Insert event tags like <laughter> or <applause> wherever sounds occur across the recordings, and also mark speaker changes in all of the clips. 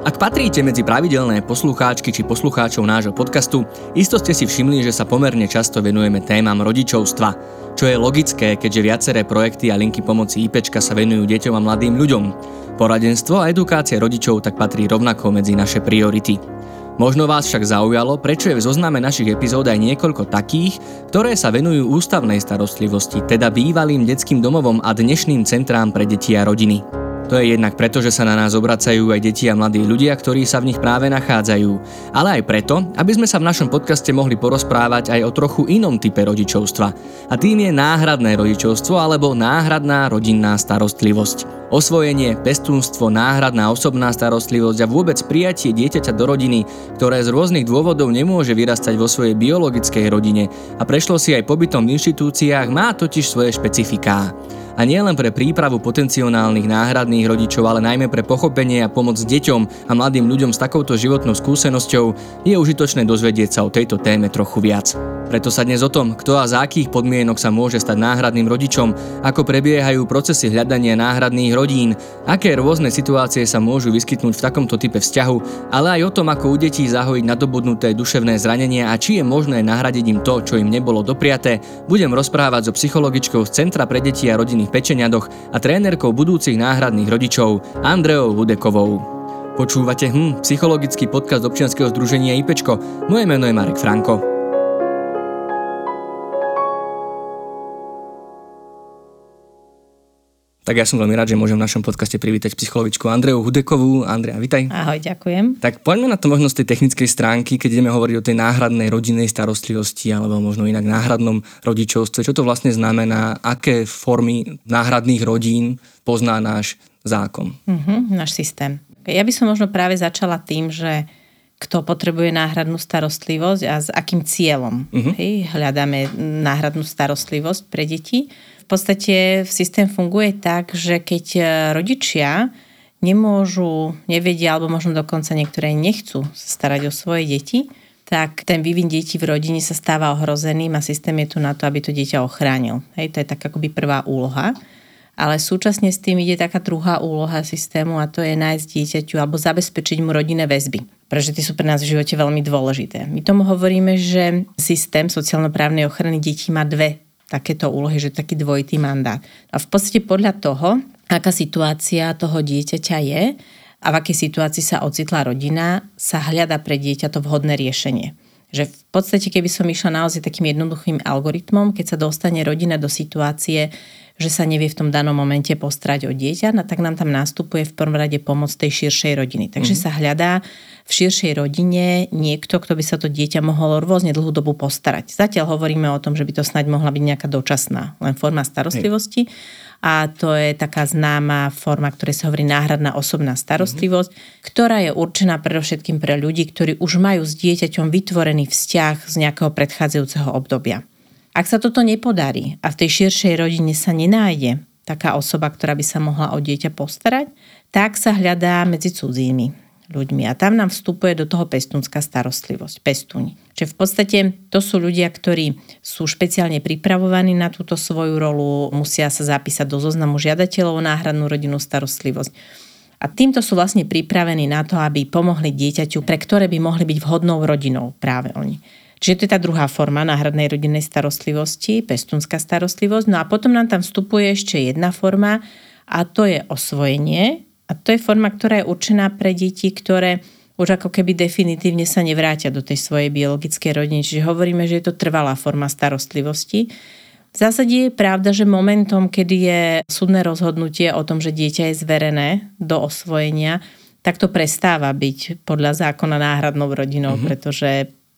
Speaker 1: Ak patríte medzi pravidelné poslucháčky či poslucháčov nášho podcastu, isto ste si všimli, že sa pomerne často venujeme témam rodičovstva, čo je logické, keďže viaceré projekty a linky pomoci IPčka sa venujú deťom a mladým ľuďom. Poradenstvo a edukácia rodičov tak patrí rovnako medzi naše priority. Možno vás však zaujalo, prečo je v zozname našich epizód aj niekoľko takých, ktoré sa venujú ústavnej starostlivosti, teda bývalým detským domovom a dnešným centrám pre deti a rodiny. To je jednak preto, že sa na nás obracajú aj deti a mladí ľudia, ktorí sa v nich práve nachádzajú. Ale aj preto, aby sme sa v našom podcaste mohli porozprávať aj o trochu inom type rodičovstva. A tým je náhradné rodičovstvo alebo náhradná rodinná starostlivosť. Osvojenie, pestúnstvo, náhradná osobná starostlivosť a vôbec prijatie dieťaťa do rodiny, ktoré z rôznych dôvodov nemôže vyrastať vo svojej biologickej rodine a prešlo si aj pobytom v inštitúciách, má totiž svoje špecifiká. A nie len pre prípravu potenciálnych náhradných rodičov, ale najmä pre pochopenie a pomoc deťom a mladým ľuďom s takouto životnou skúsenosťou je užitočné dozvedieť sa o tejto téme trochu viac. Preto sa dnes o tom, kto a za akých podmienok sa môže stať náhradným rodičom, ako prebiehajú procesy hľadania náhradných rodín, aké rôzne situácie sa môžu vyskytnúť v takomto type vzťahu, ale aj o tom, ako u detí zahojiť nadobudnuté duševné zranenia a či je možné nahradiť im to, čo im nebolo dopriaté, budem rozprávať so psychologičkou z Centra pre deti a rodiny v Pečeniadoch a trénerkou budúcich náhradných rodičov Andreou Hudekovou. Počúvate hm, psychologický podcast občianskeho združenia IPčko. Moje meno je Marek Franko. Tak ja som veľmi rád, že môžem v našom podcaste privítať psychologičku Andreju Hudekovú. Andrea, vitaj.
Speaker 2: Ahoj, ďakujem.
Speaker 1: Tak poďme na to možno z tej technickej stránky, keď ideme hovoriť o tej náhradnej rodinnej starostlivosti alebo možno inak náhradnom rodičovstve. Čo to vlastne znamená? Aké formy náhradných rodín pozná náš zákon?
Speaker 2: Uh-huh, náš systém. Ja by som možno práve začala tým, že kto potrebuje náhradnú starostlivosť a s akým cieľom. Uh-huh. Hej, hľadáme náhradnú starostlivosť pre deti podstate systém funguje tak, že keď e, rodičia nemôžu, nevedia, alebo možno dokonca niektoré nechcú starať o svoje deti, tak ten vývin detí v rodine sa stáva ohrozeným a systém je tu na to, aby to dieťa ochránil. Hej, to je tak akoby prvá úloha. Ale súčasne s tým ide taká druhá úloha systému a to je nájsť dieťaťu alebo zabezpečiť mu rodinné väzby. Pretože tie sú pre nás v živote veľmi dôležité. My tomu hovoríme, že systém sociálno-právnej ochrany detí má dve takéto úlohy, že taký dvojitý mandát. A v podstate podľa toho, aká situácia toho dieťaťa je a v akej situácii sa ocitla rodina, sa hľada pre dieťa to vhodné riešenie. Že v podstate, keby som išla naozaj takým jednoduchým algoritmom, keď sa dostane rodina do situácie, že sa nevie v tom danom momente postrať o dieťa, no tak nám tam nastupuje v prvom rade pomoc tej širšej rodiny. Takže mm-hmm. sa hľadá v širšej rodine niekto, kto by sa to dieťa mohol rôzne dlhú dobu postarať. Zatiaľ hovoríme o tom, že by to snáď mohla byť nejaká dočasná len forma starostlivosti. A to je taká známa forma, ktorej sa hovorí náhradná osobná starostlivosť, mm-hmm. ktorá je určená predovšetkým pre ľudí, ktorí už majú s dieťaťom vytvorený vzťah z nejakého predchádzajúceho obdobia. Ak sa toto nepodarí a v tej širšej rodine sa nenájde taká osoba, ktorá by sa mohla o dieťa postarať, tak sa hľadá medzi cudzími ľuďmi. A tam nám vstupuje do toho pestúnská starostlivosť, pestúň. Čiže v podstate to sú ľudia, ktorí sú špeciálne pripravovaní na túto svoju rolu, musia sa zapísať do zoznamu žiadateľov o náhradnú rodinnú starostlivosť. A týmto sú vlastne pripravení na to, aby pomohli dieťaťu, pre ktoré by mohli byť vhodnou rodinou práve oni. Čiže to je tá druhá forma náhradnej rodinnej starostlivosti, pestúnska starostlivosť. No a potom nám tam vstupuje ešte jedna forma a to je osvojenie. A to je forma, ktorá je určená pre deti, ktoré už ako keby definitívne sa nevrátia do tej svojej biologickej rodiny. Čiže hovoríme, že je to trvalá forma starostlivosti. V zásade je pravda, že momentom, kedy je súdne rozhodnutie o tom, že dieťa je zverené do osvojenia, tak to prestáva byť podľa zákona náhradnou rodinou, mm-hmm. pretože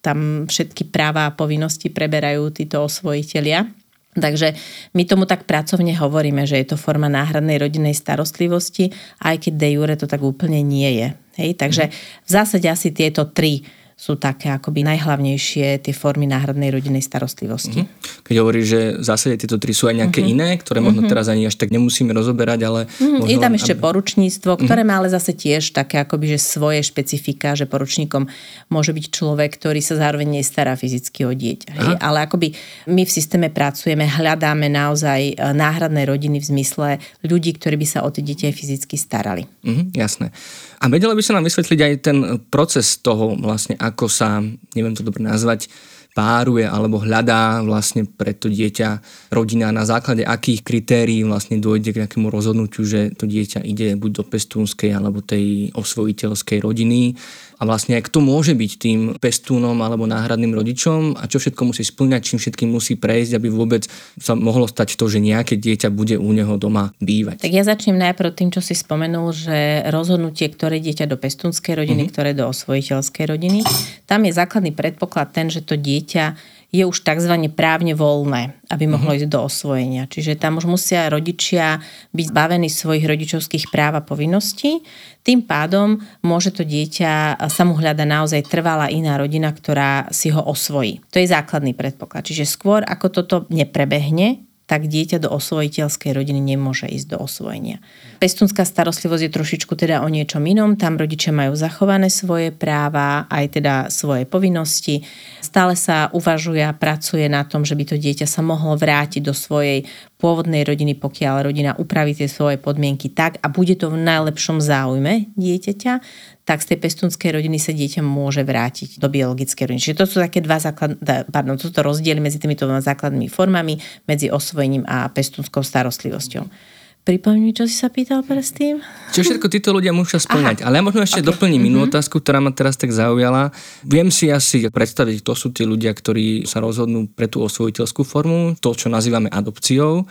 Speaker 2: tam všetky práva a povinnosti preberajú títo osvojitelia. Takže my tomu tak pracovne hovoríme, že je to forma náhradnej rodinnej starostlivosti, aj keď de jure to tak úplne nie je. Hej? Takže v zásade asi tieto tri sú také akoby najhlavnejšie tie formy náhradnej rodinnej starostlivosti.
Speaker 1: Mm-hmm. Keď hovoríš, že v zásade tieto tri sú aj nejaké mm-hmm. iné, ktoré možno mm-hmm. teraz ani až tak nemusíme rozoberať, ale...
Speaker 2: Mm-hmm. Možno, je tam ešte aby... poručníctvo, mhm. ktoré mm-hmm. má ale zase tiež také akoby, že svoje špecifika, že poručníkom môže byť človek, ktorý sa zároveň nestará fyzicky o dieťa. Ale akoby my v systéme pracujeme, hľadáme naozaj e, náhradné rodiny v zmysle ľudí, ktorí by sa o tie dieťa fyzicky starali.
Speaker 1: Mm-hmm, jasné. A vedela by sa nám vysvetliť aj ten proces toho vlastne, ako sa, neviem to dobre nazvať, páruje alebo hľadá vlastne pre to dieťa rodina, na základe akých kritérií vlastne dôjde k nejakému rozhodnutiu, že to dieťa ide buď do pestúnskej alebo tej osvojiteľskej rodiny a vlastne kto môže byť tým pestúnom alebo náhradným rodičom a čo všetko musí splňať, čím všetkým musí prejsť, aby vôbec sa mohlo stať to, že nejaké dieťa bude u neho doma bývať.
Speaker 2: Tak ja začnem najprv tým, čo si spomenul, že rozhodnutie, ktoré dieťa do pestúnskej rodiny, mm-hmm. ktoré do osvojiteľskej rodiny, tam je základný predpoklad ten, že to dieťa je už tzv. právne voľné, aby mohlo uh-huh. ísť do osvojenia. Čiže tam už musia rodičia byť zbavení svojich rodičovských práv a povinností. Tým pádom môže to dieťa sa mu hľada naozaj trvalá iná rodina, ktorá si ho osvojí. To je základný predpoklad. Čiže skôr ako toto neprebehne, tak dieťa do osvojiteľskej rodiny nemôže ísť do osvojenia. Pestúnská starostlivosť je trošičku teda o niečom inom. Tam rodičia majú zachované svoje práva, aj teda svoje povinnosti. Stále sa uvažuje a pracuje na tom, že by to dieťa sa mohlo vrátiť do svojej pôvodnej rodiny, pokiaľ rodina upraví tie svoje podmienky tak a bude to v najlepšom záujme dieťaťa, tak z tej pestúnskej rodiny sa dieťa môže vrátiť do biologickej rodiny. Čiže to sú také dva základ, pardon, to sú to rozdiely medzi týmito dvoma základnými formami, medzi osvojením a pestúnskou starostlivosťou. Pripomni čo si sa pýtal predtým?
Speaker 1: Čo všetko títo ľudia musia splňať. Aha. Ale ja možno ešte okay. doplním mm-hmm. otázku, ktorá ma teraz tak zaujala. Viem si asi predstaviť, kto sú tí ľudia, ktorí sa rozhodnú pre tú osvojiteľskú formu, to, čo nazývame adopciou.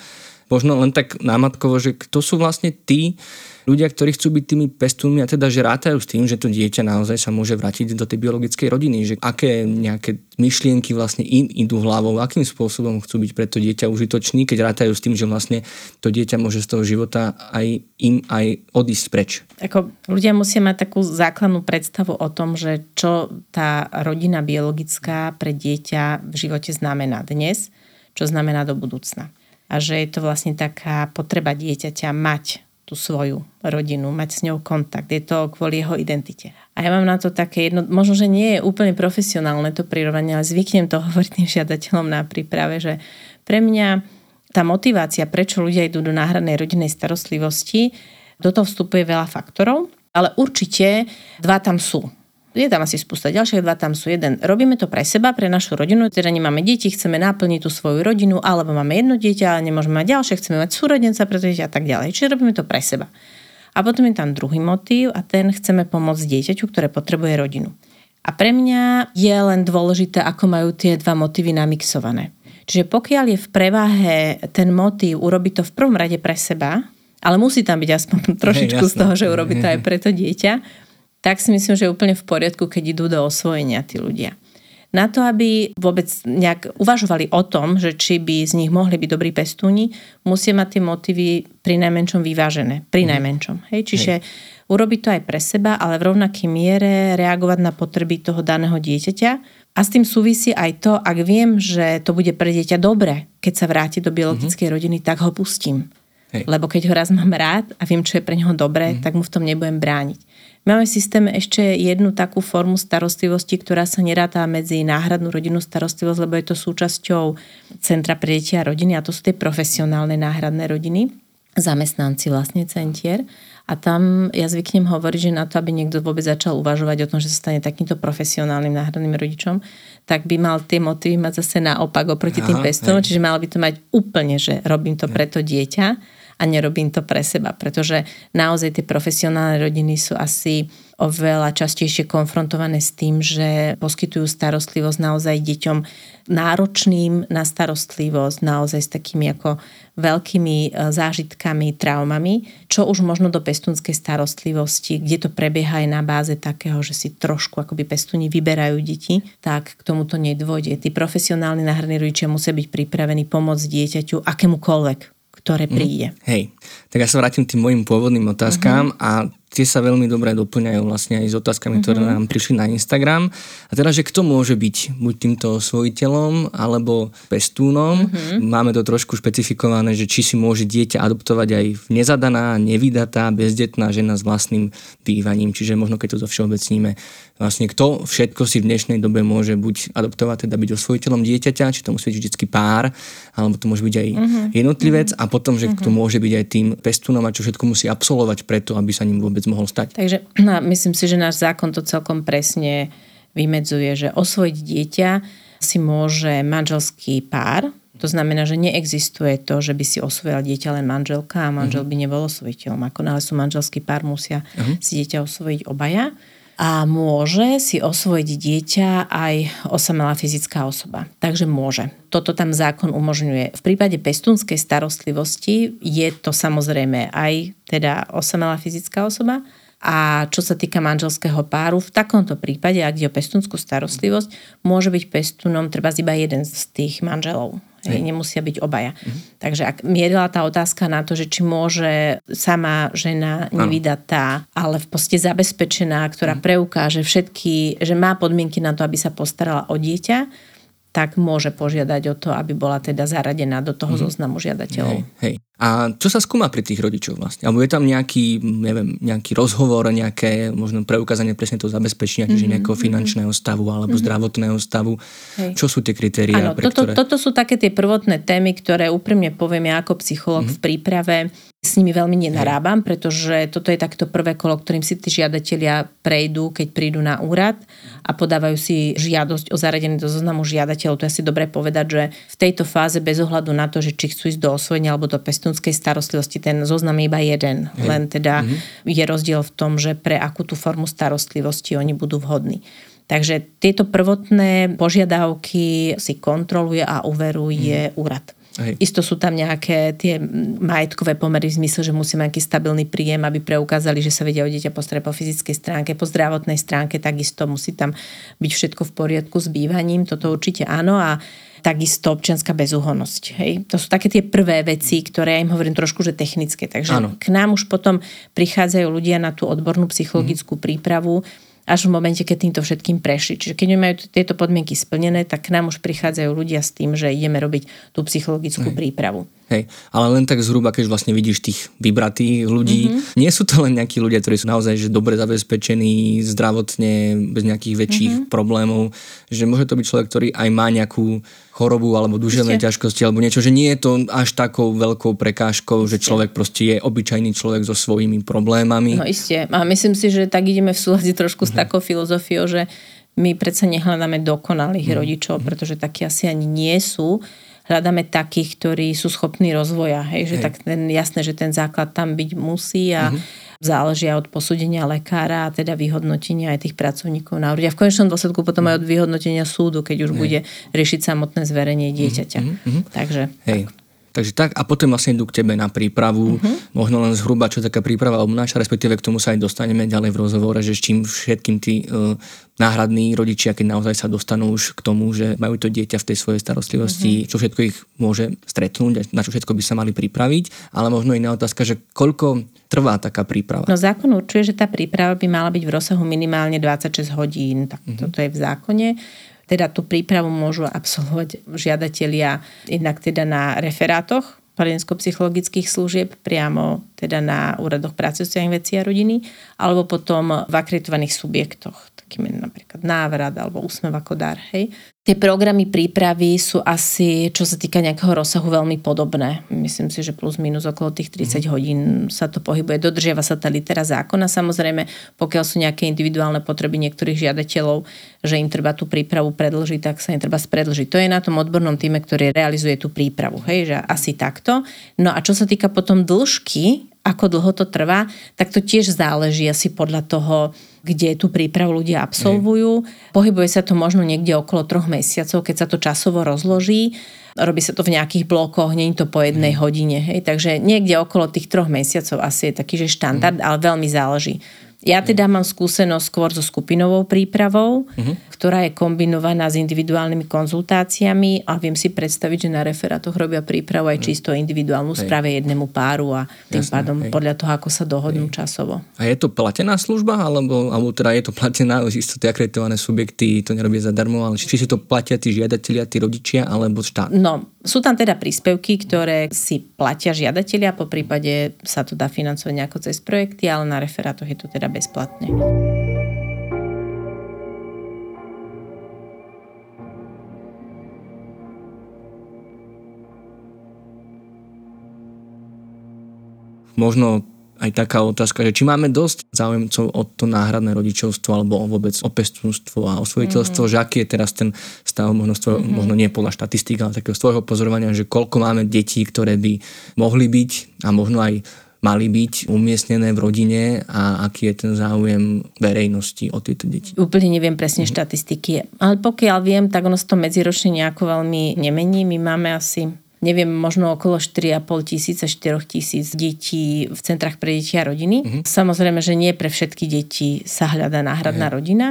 Speaker 1: Možno len tak námatkovo, že kto sú vlastne tí, ľudia, ktorí chcú byť tými pestúnmi a teda, že rátajú s tým, že to dieťa naozaj sa môže vrátiť do tej biologickej rodiny, že aké nejaké myšlienky vlastne im idú hlavou, akým spôsobom chcú byť pre to dieťa užitoční, keď rátajú s tým, že vlastne to dieťa môže z toho života aj im aj odísť preč.
Speaker 2: Ako ľudia musia mať takú základnú predstavu o tom, že čo tá rodina biologická pre dieťa v živote znamená dnes, čo znamená do budúcna. A že je to vlastne taká potreba dieťaťa mať tú svoju rodinu, mať s ňou kontakt. Je to kvôli jeho identite. A ja mám na to také jedno, možno, že nie je úplne profesionálne to prirovanie, ale zvyknem to <laughs> hovoriť tým žiadateľom na príprave, že pre mňa tá motivácia, prečo ľudia idú do náhradnej rodinnej starostlivosti, do toho vstupuje veľa faktorov, ale určite dva tam sú je tam asi spústa ďalších, dva tam sú jeden. Robíme to pre seba, pre našu rodinu, teda nemáme deti, chceme naplniť tú svoju rodinu, alebo máme jedno dieťa, ale nemôžeme mať ďalšie, chceme mať súrodenca pre dieťa a tak ďalej. Čiže robíme to pre seba. A potom je tam druhý motív a ten chceme pomôcť dieťaťu, ktoré potrebuje rodinu. A pre mňa je len dôležité, ako majú tie dva motívy namixované. Čiže pokiaľ je v prevahe ten motív urobiť to v prvom rade pre seba, ale musí tam byť aspoň trošičku hey, z toho, že urobí to aj pre to dieťa, tak si myslím, že je úplne v poriadku, keď idú do osvojenia tí ľudia. Na to, aby vôbec nejak uvažovali o tom, že či by z nich mohli byť dobrí pestúni, musia mať tie motívy pri najmenšom vyvážené. Pri mm. najmenšom. Hej? Čiže Hej. urobiť to aj pre seba, ale v rovnakej miere reagovať na potreby toho daného dieťaťa. A s tým súvisí aj to, ak viem, že to bude pre dieťa dobre, keď sa vráti do biologickej mm-hmm. rodiny, tak ho pustím. Hej. Lebo keď ho raz mám rád a viem, čo je pre neho dobré, mm-hmm. tak mu v tom nebudem brániť. Máme v systéme ešte jednu takú formu starostlivosti, ktorá sa neráta medzi náhradnú rodinnú starostlivosť, lebo je to súčasťou Centra pre deti a rodiny a to sú tie profesionálne náhradné rodiny, zamestnanci vlastne centier. A tam ja zvyknem hovoriť, že na to, aby niekto vôbec začal uvažovať o tom, že sa stane takýmto profesionálnym náhradným rodičom, tak by mal tie motívy mať zase naopak oproti Aha, tým pestom, čiže mal by to mať úplne, že robím to pre to dieťa a nerobím to pre seba, pretože naozaj tie profesionálne rodiny sú asi oveľa častejšie konfrontované s tým, že poskytujú starostlivosť naozaj deťom náročným na starostlivosť, naozaj s takými ako veľkými e, zážitkami, traumami, čo už možno do pestúnskej starostlivosti, kde to prebieha aj na báze takého, že si trošku akoby pestúni vyberajú deti, tak k tomuto nedôjde. Tí profesionálni náhradní rodičia musia byť pripravení pomôcť dieťaťu akémukoľvek ktoré mhm. príde.
Speaker 1: Mm, hej, tak ja sa vrátim tým mojim pôvodným otázkám uh-huh. a tie sa veľmi dobre doplňajú vlastne aj s otázkami, mm-hmm. ktoré mhm. nám prišli na Instagram. A teda, že kto môže byť buď týmto svojiteľom alebo pestúnom. Mm-hmm. Máme to trošku špecifikované, že či si môže dieťa adoptovať aj nezadaná, nevydatá, bezdetná žena s vlastným bývaním. Čiže možno keď to zovšeobecníme, vlastne kto všetko si v dnešnej dobe môže buď adoptovať, teda byť osvojiteľom dieťaťa, či to musí byť vždycky pár, alebo to môže byť aj mm-hmm. jednotlivec a potom, že mm-hmm. kto môže byť aj tým pestúnom a čo všetko musí absolvovať preto, aby sa ním vôbec mohol stať.
Speaker 2: Takže <clears throat> no, myslím si, že náš zákon to celkom presne vymedzuje, že osvojiť dieťa si môže manželský pár, to znamená, že neexistuje to, že by si osvojila dieťa len manželka a manžel uh-huh. by nebol osvojiteľom. Ako náhle sú manželský pár, musia uh-huh. si dieťa osvojiť obaja a môže si osvojiť dieťa aj osamelá fyzická osoba. Takže môže. Toto tam zákon umožňuje. V prípade pestúnskej starostlivosti je to samozrejme aj teda osamelá fyzická osoba, a čo sa týka manželského páru, v takomto prípade, ak ide o pestúnskú starostlivosť, môže byť pestúnom treba iba jeden z tých manželov. Hej. Nemusia byť obaja. Mhm. Takže ak mierila tá otázka na to, že či môže sama žena nevydatá, ale v poste zabezpečená, ktorá mhm. preukáže všetky, že má podmienky na to, aby sa postarala o dieťa, tak môže požiadať o to, aby bola teda zaradená do toho mm-hmm. zoznamu žiadateľov.
Speaker 1: Hej, hej. A čo sa skúma pri tých rodičov vlastne? Alebo je tam nejaký, neviem, nejaký rozhovor, nejaké možno preukázanie presne toho zabezpečenia, mm-hmm. čiže nejakého mhm. finančného stavu alebo mm-hmm. zdravotného stavu? Hej. Čo sú tie kritériá?
Speaker 2: Áno, toto, ktoré... toto sú také tie prvotné témy, ktoré úprimne poviem ja ako psycholog mm-hmm. v príprave s nimi veľmi nenarábam, pretože toto je takto prvé kolo, ktorým si tí žiadatelia prejdú, keď prídu na úrad a podávajú si žiadosť o zaradenie do zoznamu žiadateľov. To je asi dobre povedať, že v tejto fáze bez ohľadu na to, že či chcú ísť do osvojenia alebo do pestúnskej starostlivosti, ten zoznam je iba jeden. Hej. Len teda mm-hmm. je rozdiel v tom, že pre akú tú formu starostlivosti oni budú vhodní. Takže tieto prvotné požiadavky si kontroluje a uveruje mm. úrad. Hej. Isto sú tam nejaké tie majetkové pomery v zmysle, že musí mať nejaký stabilný príjem, aby preukázali, že sa vedia o dieťa postarať po fyzickej stránke, po zdravotnej stránke, takisto musí tam byť všetko v poriadku s bývaním, toto určite áno a takisto občianská bezúhonnosť. Hej? To sú také tie prvé veci, ktoré ja im hovorím trošku, že technické. Takže ano. k nám už potom prichádzajú ľudia na tú odbornú psychologickú mm. prípravu, až v momente, keď týmto všetkým prešli. Čiže keď majú tieto podmienky splnené, tak k nám už prichádzajú ľudia s tým, že ideme robiť tú psychologickú Hej. prípravu.
Speaker 1: Hej, ale len tak zhruba, keď vlastne vidíš tých vybratých ľudí, mm-hmm. nie sú to len nejakí ľudia, ktorí sú naozaj že dobre zabezpečení zdravotne, bez nejakých väčších mm-hmm. problémov, že môže to byť človek, ktorý aj má nejakú chorobu alebo duševné ťažkosti alebo niečo, že nie je to až takou veľkou prekážkou, že človek proste je obyčajný človek so svojimi problémami.
Speaker 2: No isté. A myslím si, že tak ideme v súlade trošku mm-hmm. s mhm. takou filozofiou, že my predsa nehľadáme dokonalých mm-hmm. rodičov, mhm. pretože takí asi ani nie sú. Hľadáme takých, ktorí sú schopní rozvoja. Hej, že hej. tak ten, jasné, že ten základ tam byť musí a mm-hmm záležia od posúdenia lekára a teda vyhodnotenia aj tých pracovníkov na úrade. A v konečnom dôsledku potom aj od vyhodnotenia súdu, keď už Hej. bude riešiť samotné zverenie dieťaťa. Mm-hmm. Takže
Speaker 1: Hej. Tak. Takže tak a potom vlastne idú k tebe na prípravu, uh-huh. možno len zhruba, čo taká príprava obnáša, respektíve k tomu sa aj dostaneme ďalej v rozhovore, že s čím všetkým tí uh, náhradní rodičia, keď naozaj sa dostanú už k tomu, že majú to dieťa v tej svojej starostlivosti, uh-huh. čo všetko ich môže stretnúť, na čo všetko by sa mali pripraviť, ale možno iná otázka, že koľko trvá taká príprava?
Speaker 2: No zákon určuje, že tá príprava by mala byť v rozsahu minimálne 26 hodín, tak uh-huh. toto je v zákone teda tú prípravu môžu absolvovať žiadatelia jednak teda na referátoch poradensko-psychologických služieb priamo teda na úradoch práce sociálnych vecí a rodiny, alebo potom v akreditovaných subjektoch, takými napríklad návrat alebo úsmev ako dar. Hej. Tie programy prípravy sú asi, čo sa týka nejakého rozsahu, veľmi podobné. Myslím si, že plus minus okolo tých 30 mm. hodín sa to pohybuje. Dodržiava sa tá litera zákona. Samozrejme, pokiaľ sú nejaké individuálne potreby niektorých žiadateľov, že im treba tú prípravu predlžiť, tak sa im treba spredlžiť. To je na tom odbornom týme, ktorý realizuje tú prípravu. Hej, že asi takto. No a čo sa týka potom dĺžky ako dlho to trvá, tak to tiež záleží asi podľa toho, kde tú prípravu ľudia absolvujú. Hej. Pohybuje sa to možno niekde okolo troch mesiacov, keď sa to časovo rozloží. Robí sa to v nejakých blokoch, nie je to po jednej hodine. Hej. Takže niekde okolo tých troch mesiacov asi je taký, že štandard, ale veľmi záleží Ja teda mám skúsenosť skôr so skupinovou prípravou, uh-huh. ktorá je kombinovaná s individuálnymi konzultáciami a viem si predstaviť, že na referátoch robia prípravu aj čisto individuálnu správe jednému páru a tým Jasne, pádom hej. podľa toho, ako sa dohodnú hej. časovo.
Speaker 1: A je to platená služba, alebo, alebo teda je to platená, <laughs> isto tie akreditované subjekty to nerobia zadarmo, ale či, či si to platia tí žiadatelia, tí rodičia, alebo štát?
Speaker 2: No, sú tam teda príspevky, ktoré si platia žiadatelia, po prípade sa to dá financovať nejako cez projekty, ale na referátoch je to teda bezplatne.
Speaker 1: Možno aj taká otázka, že či máme dosť záujemcov o to náhradné rodičovstvo alebo vôbec o pestúnstvo a osvojiteľstvo, mm-hmm. že aký je teraz ten stav, možno, mm-hmm. možno nie podľa štatistík, ale takého svojho pozorovania, že koľko máme detí, ktoré by mohli byť a možno aj mali byť umiestnené v rodine a aký je ten záujem verejnosti o tieto deti?
Speaker 2: Úplne neviem presne mm-hmm. štatistiky, ale pokiaľ viem, tak ono sa to medziročne nejako veľmi nemení. My máme asi neviem, možno okolo 4,5 tisíca, 4 tisíc detí v centrách pre deti a rodiny. Mm-hmm. Samozrejme, že nie pre všetky deti sa hľadá náhradná mm-hmm. rodina,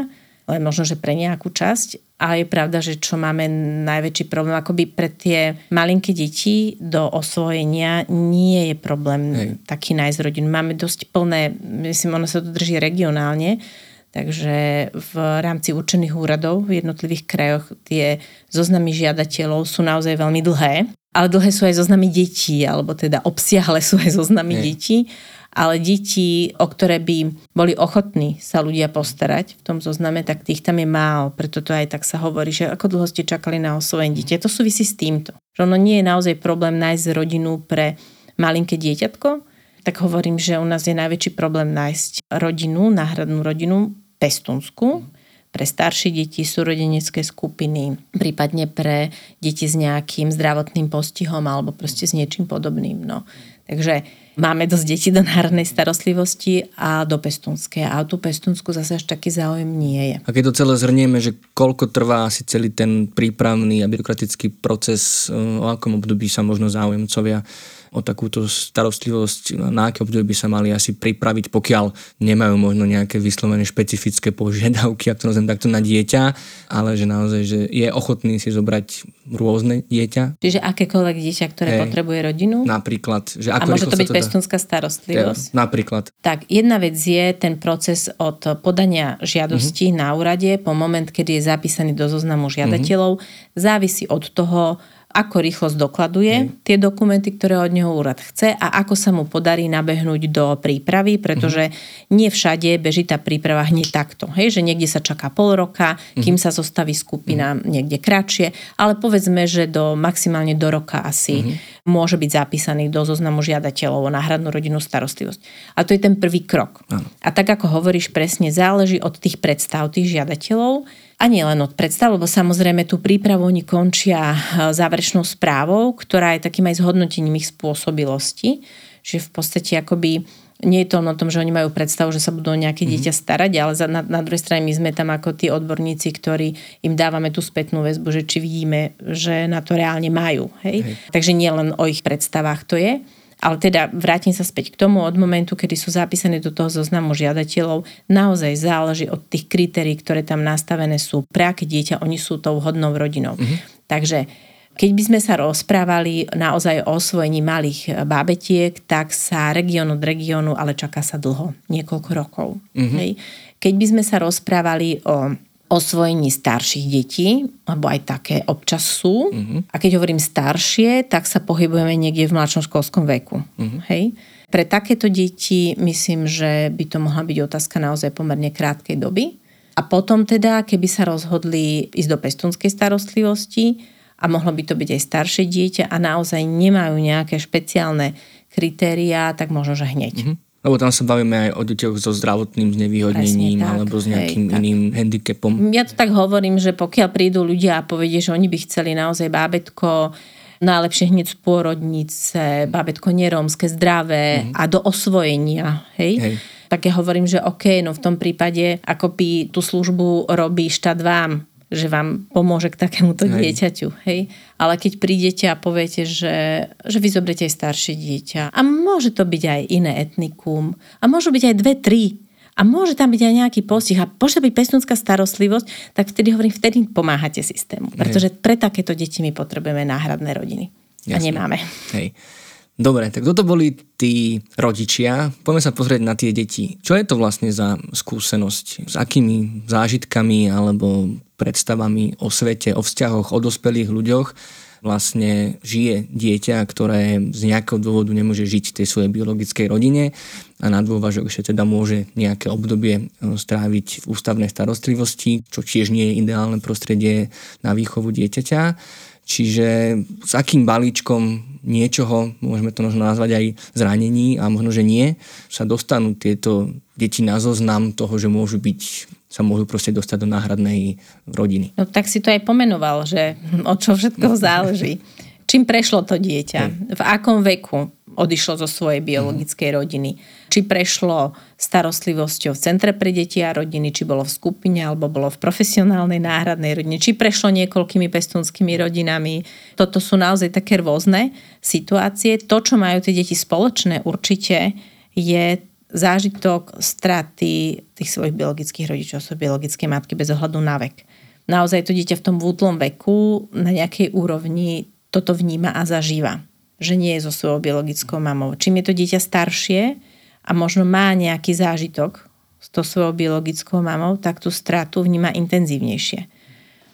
Speaker 2: ale možno, že pre nejakú časť. A je pravda, že čo máme najväčší problém, akoby pre tie malinké deti do osvojenia nie je problém Hej. taký nájsť rodinu. Máme dosť plné, myslím, ono sa to drží regionálne, Takže v rámci určených úradov v jednotlivých krajoch tie zoznamy žiadateľov sú naozaj veľmi dlhé ale dlhé sú aj zoznamy detí, alebo teda obsiahle sú aj zoznamy Nie. detí, ale deti, o ktoré by boli ochotní sa ľudia postarať v tom zozname, tak tých tam je málo. Preto to aj tak sa hovorí, že ako dlho ste čakali na osvojenie dieťa. To súvisí s týmto. Že ono nie je naozaj problém nájsť rodinu pre malinké dieťatko, tak hovorím, že u nás je najväčší problém nájsť rodinu, náhradnú rodinu, pestúnsku, pre staršie deti, súrodenecké skupiny, prípadne pre deti s nejakým zdravotným postihom alebo proste s niečím podobným. No. Takže máme dosť detí do národnej starostlivosti a do pestúnskej. A tú pestúnsku zase až taký záujem nie je.
Speaker 1: A keď to celé zhrnieme, že koľko trvá asi celý ten prípravný a byrokratický proces, o akom období sa možno záujemcovia o takúto starostlivosť, na aké obdobie by sa mali asi pripraviť, pokiaľ nemajú možno nejaké vyslovené špecifické požiadavky, ak to nazvem takto na dieťa, ale že naozaj, že je ochotný si zobrať rôzne dieťa.
Speaker 2: Čiže akékoľvek dieťa, ktoré hey, potrebuje rodinu?
Speaker 1: Napríklad. Že
Speaker 2: ako A môže to byť pestúnska starostlivosť?
Speaker 1: Ja, napríklad.
Speaker 2: Tak, jedna vec je ten proces od podania žiadosti mm-hmm. na úrade po moment, kedy je zapísaný do zoznamu žiadateľov, mm-hmm. závisí od toho, ako rýchlo zdokladuje mm. tie dokumenty, ktoré od neho úrad chce a ako sa mu podarí nabehnúť do prípravy, pretože mm. nie všade beží tá príprava hneď takto. Hej, že niekde sa čaká pol roka, mm. kým sa zostaví skupina mm. niekde kratšie, ale povedzme, že do maximálne do roka asi mm. môže byť zapísaný do zoznamu žiadateľov o náhradnú rodinnú starostlivosť. A to je ten prvý krok. Mm. A tak ako hovoríš presne, záleží od tých predstav tých žiadateľov, a nie len od predstav, lebo samozrejme tú prípravu oni končia e, záverečnou správou, ktorá je takým aj zhodnotením ich spôsobilosti, že v podstate akoby nie je to o tom, že oni majú predstavu, že sa budú o nejaké mm-hmm. dieťa starať, ale za, na, na druhej strane my sme tam ako tí odborníci, ktorí im dávame tú spätnú väzbu, že či vidíme, že na to reálne majú. Hej? Hej. Takže nie len o ich predstavách to je. Ale teda vrátim sa späť k tomu, od momentu, kedy sú zapísané do toho zoznamu žiadateľov, naozaj záleží od tých kritérií, ktoré tam nastavené sú, pre aké dieťa oni sú tou hodnou rodinou. Mm-hmm. Takže keď by sme sa rozprávali naozaj o osvojení malých bábetiek, tak sa región od regiónu, ale čaká sa dlho, niekoľko rokov. Mm-hmm. Hej. Keď by sme sa rozprávali o osvojení starších detí, lebo aj také občas sú. Mm-hmm. A keď hovorím staršie, tak sa pohybujeme niekde v mladšom školskom veku. Mm-hmm. Hej? Pre takéto deti myslím, že by to mohla byť otázka naozaj pomerne krátkej doby. A potom teda, keby sa rozhodli ísť do pestúnskej starostlivosti a mohlo by to byť aj staršie dieťa a naozaj nemajú nejaké špeciálne kritériá, tak možno, že hneď. Mm-hmm.
Speaker 1: Lebo tam sa bavíme aj o deťoch so zdravotným znevýhodnením alebo s nejakým hej, iným tak. handicapom.
Speaker 2: Ja to tak hovorím, že pokiaľ prídu ľudia a povedia, že oni by chceli naozaj bábetko, najlepšie hneď z pôrodnice, bábetko nerómske, zdravé mm-hmm. a do osvojenia, hej? hej. Tak ja hovorím, že OK, no v tom prípade, ako by tú službu robí štát vám, že vám pomôže k takémuto hej. dieťaťu. Hej? Ale keď prídete a poviete, že, že vy zobrete aj staršie dieťa a môže to byť aj iné etnikum a môžu byť aj dve, tri a môže tam byť aj nejaký postih a môže byť pestúnska starostlivosť, tak vtedy hovorím, vtedy pomáhate systému. Pretože pre takéto deti my potrebujeme náhradné rodiny. Jasne. A nemáme.
Speaker 1: Hej. Dobre, tak toto boli tí rodičia. Poďme sa pozrieť na tie deti. Čo je to vlastne za skúsenosť? S akými zážitkami alebo predstavami o svete, o vzťahoch, o dospelých ľuďoch vlastne žije dieťa, ktoré z nejakého dôvodu nemôže žiť v tej svojej biologickej rodine a na dôvažok ešte teda môže nejaké obdobie e, stráviť v ústavnej starostlivosti, čo tiež nie je ideálne prostredie na výchovu dieťaťa. Čiže s akým balíčkom niečoho, môžeme to možno nazvať aj zranení a možno, že nie, sa dostanú tieto deti na zoznam toho, že môžu byť sa môžu proste dostať do náhradnej rodiny.
Speaker 2: No tak si to aj pomenoval, že o čo všetko <laughs> záleží. Čím prešlo to dieťa? V akom veku odišlo zo svojej biologickej rodiny? Či prešlo starostlivosťou v Centre pre deti a rodiny, či bolo v skupine alebo bolo v profesionálnej náhradnej rodine, či prešlo niekoľkými pestúnskymi rodinami. Toto sú naozaj také rôzne situácie. To, čo majú tie deti spoločné určite, je zážitok straty tých svojich biologických rodičov, svojej biologickej matky bez ohľadu na vek. Naozaj to dieťa v tom vútlom veku na nejakej úrovni toto vníma a zažíva. Že nie je so svojou biologickou mamou. Čím je to dieťa staršie a možno má nejaký zážitok s tou svojou biologickou mamou, tak tú stratu vníma intenzívnejšie.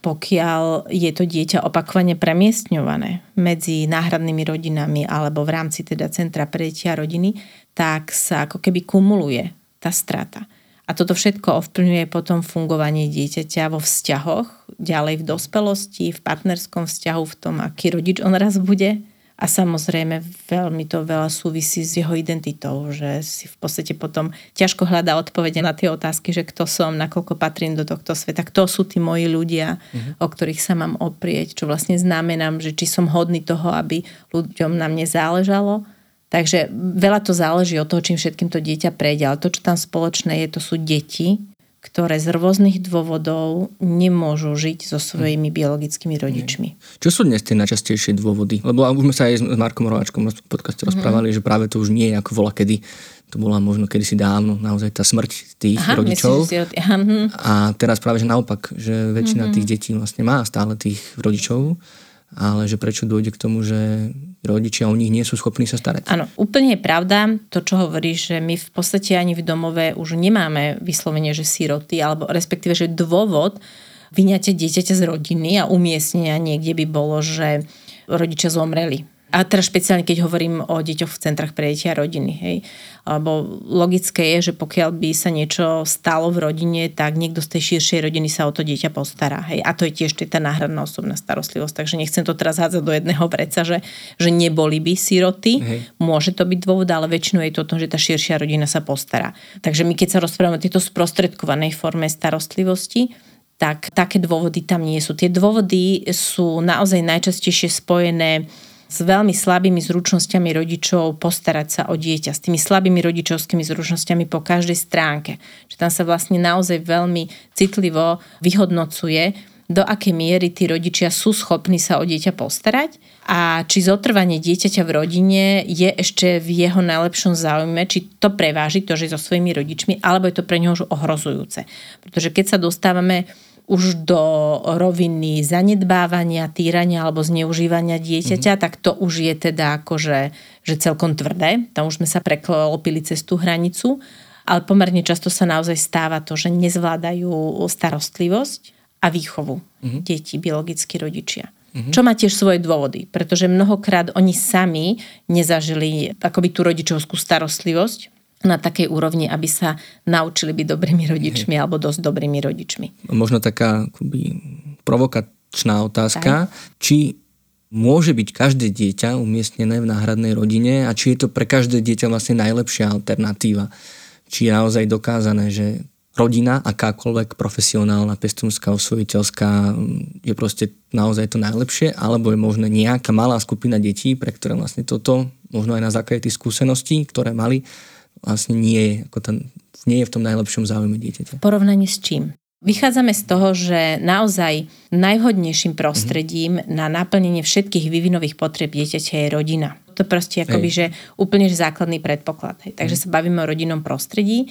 Speaker 2: Pokiaľ je to dieťa opakovane premiestňované medzi náhradnými rodinami alebo v rámci teda Centra pre deti a rodiny, tak sa ako keby kumuluje tá strata. A toto všetko ovplyvňuje potom fungovanie dieťaťa vo vzťahoch, ďalej v dospelosti, v partnerskom vzťahu, v tom, aký rodič on raz bude. A samozrejme veľmi to veľa súvisí s jeho identitou, že si v podstate potom ťažko hľadá odpovede na tie otázky, že kto som, nakoľko patrím do tohto sveta, kto sú tí moji ľudia, uh-huh. o ktorých sa mám oprieť, čo vlastne znamenám, že či som hodný toho, aby ľuďom na mne záležalo Takže veľa to záleží od toho, čím všetkým to dieťa prejde, ale to, čo tam spoločné je, to sú deti, ktoré z rôznych dôvodov nemôžu žiť so svojimi biologickými rodičmi.
Speaker 1: Čo sú dnes tie najčastejšie dôvody? Lebo už sme sa aj s Markom Rováčkom v podcaste mm-hmm. rozprávali, že práve to už nie je ako vola kedy. To bola možno kedysi dávno naozaj tá smrť tých Aha, rodičov. Myslím, Aha, hm. A teraz práve, že naopak, že väčšina mm-hmm. tých detí vlastne má stále tých rodičov ale že prečo dôjde k tomu, že rodičia o nich nie sú schopní sa starať.
Speaker 2: Áno, úplne je pravda to, čo hovoríš, že my v podstate ani v domove už nemáme vyslovene, že siroty, alebo respektíve, že dôvod vyňate dieťaťa z rodiny a umiestnenia niekde by bolo, že rodičia zomreli a teraz špeciálne, keď hovorím o deťoch v centrách pre deti a rodiny. Hej. Lebo logické je, že pokiaľ by sa niečo stalo v rodine, tak niekto z tej širšej rodiny sa o to dieťa postará. Hej. A to je tiež tá náhradná osobná starostlivosť. Takže nechcem to teraz hádzať do jedného vreca, že, že neboli by siroty. Hej. Môže to byť dôvod, ale väčšinou je to o tom, že tá širšia rodina sa postará. Takže my keď sa rozprávame o tejto sprostredkovanej forme starostlivosti, tak také dôvody tam nie sú. Tie dôvody sú naozaj najčastejšie spojené s veľmi slabými zručnosťami rodičov postarať sa o dieťa, s tými slabými rodičovskými zručnosťami po každej stránke. Že tam sa vlastne naozaj veľmi citlivo vyhodnocuje, do akej miery tí rodičia sú schopní sa o dieťa postarať a či zotrvanie dieťaťa v rodine je ešte v jeho najlepšom záujme, či to preváži to, že so svojimi rodičmi, alebo je to pre neho už ohrozujúce. Pretože keď sa dostávame už do roviny zanedbávania, týrania alebo zneužívania dieťaťa, mm-hmm. tak to už je teda akože že celkom tvrdé. Tam už sme sa preklopili cez tú hranicu. Ale pomerne často sa naozaj stáva to, že nezvládajú starostlivosť a výchovu mm-hmm. detí, biologickí rodičia. Mm-hmm. Čo má tiež svoje dôvody, pretože mnohokrát oni sami nezažili akoby tú rodičovskú starostlivosť na takej úrovni, aby sa naučili byť dobrými rodičmi Hej. alebo dosť dobrými rodičmi.
Speaker 1: Možno taká akoby, provokačná otázka, Aj. či môže byť každé dieťa umiestnené v náhradnej rodine a či je to pre každé dieťa vlastne najlepšia alternatíva. Či je naozaj dokázané, že rodina, akákoľvek profesionálna, pestúnská, osvojiteľská, je proste naozaj to najlepšie, alebo je možno nejaká malá skupina detí, pre ktoré vlastne toto, možno aj na základe tých skúseností, ktoré mali, vlastne nie je, ako ten, nie je v tom najlepšom záujme dieťaťa.
Speaker 2: Porovnaní s čím? Vychádzame z toho, že naozaj najvhodnejším prostredím mm-hmm. na naplnenie všetkých vývinových potrieb dieťaťa je rodina. To proste akoby, že úplne že základný predpoklad. Hej. Takže mm-hmm. sa bavíme o rodinnom prostredí.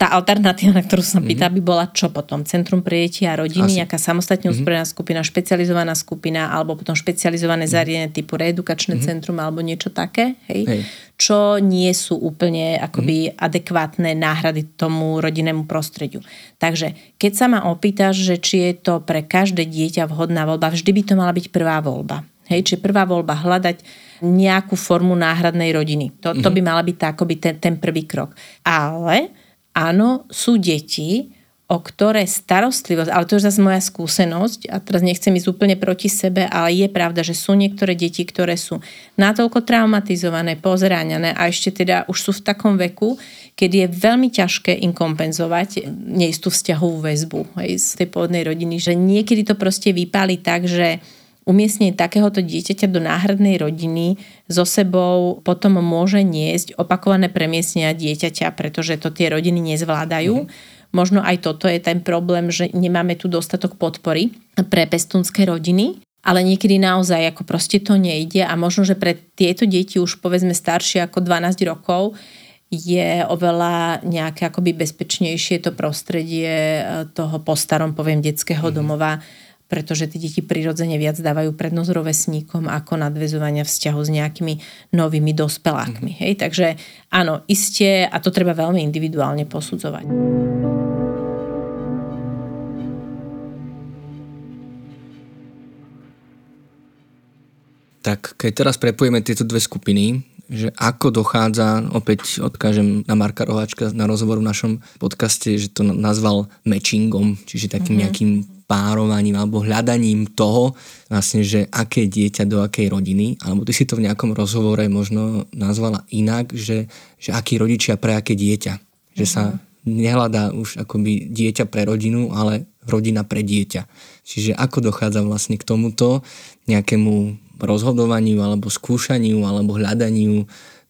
Speaker 2: Tá alternatíva, na ktorú som pýtala, mm-hmm. by bola čo potom? Centrum pre deti a rodiny, Asi. nejaká samostatne mm-hmm. usporiadaná skupina, špecializovaná skupina, alebo potom špecializované mm-hmm. zariadenie typu reedukačné mm-hmm. centrum alebo niečo také, hej? hej. Čo nie sú úplne akoby mm-hmm. adekvátne náhrady tomu rodinnému prostrediu. Takže keď sa ma opýtaš, že či je to pre každé dieťa vhodná voľba, vždy by to mala byť prvá voľba. Hej, či prvá voľba hľadať nejakú formu náhradnej rodiny. To, to mm-hmm. by mala byť tá, akoby ten, ten prvý krok. Ale áno, sú deti, o ktoré starostlivosť, ale to je zase moja skúsenosť a teraz nechcem ísť úplne proti sebe, ale je pravda, že sú niektoré deti, ktoré sú natoľko traumatizované, pozráňané a ešte teda už sú v takom veku, kedy je veľmi ťažké im kompenzovať neistú vzťahovú väzbu hej, z tej pôvodnej rodiny, že niekedy to proste vypáli tak, že umiestnenie takéhoto dieťaťa do náhradnej rodiny so sebou potom môže niesť opakované premiestnenia dieťaťa, pretože to tie rodiny nezvládajú. Mm. Možno aj toto je ten problém, že nemáme tu dostatok podpory pre pestúnske rodiny, ale niekedy naozaj ako proste to nejde a možno, že pre tieto deti už povedzme staršie ako 12 rokov je oveľa nejaké akoby bezpečnejšie to prostredie eh, toho postarom, poviem, detského mm. Pretože tie deti prirodzene viac dávajú prednosť rovesníkom ako nadvezovania vzťahu s nejakými novými dospelákmi. Mm. Hej? Takže áno, iste, a to treba veľmi individuálne posudzovať.
Speaker 1: Tak keď teraz prepojeme tieto dve skupiny, že ako dochádza, opäť odkážem na Marka Roháčka na rozhovoru v našom podcaste, že to nazval matchingom, čiže takým mm-hmm. nejakým párovaním alebo hľadaním toho, vlastne, že aké dieťa do akej rodiny, alebo ty si to v nejakom rozhovore možno nazvala inak, že, že aký rodičia pre aké dieťa. Že sa mhm. nehľadá už akoby dieťa pre rodinu, ale rodina pre dieťa. Čiže ako dochádza vlastne k tomuto nejakému rozhodovaniu alebo skúšaniu alebo hľadaniu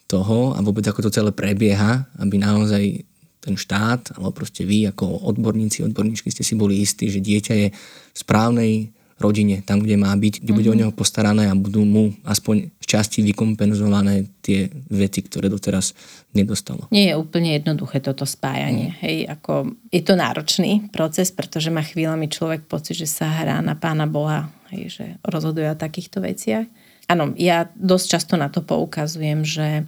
Speaker 1: toho a vôbec ako to celé prebieha, aby naozaj ten štát, alebo proste vy ako odborníci, odborníčky ste si boli istí, že dieťa je v správnej rodine, tam, kde má byť, kde mm-hmm. bude o mhm. neho postarané a budú mu aspoň z časti vykompenzované tie veci, ktoré doteraz nedostalo.
Speaker 2: Nie je úplne jednoduché toto spájanie. Mm. Hej, ako je to náročný proces, pretože má chvíľami človek pocit, že sa hrá na pána Boha, hej, že rozhoduje o takýchto veciach. Áno, ja dosť často na to poukazujem, že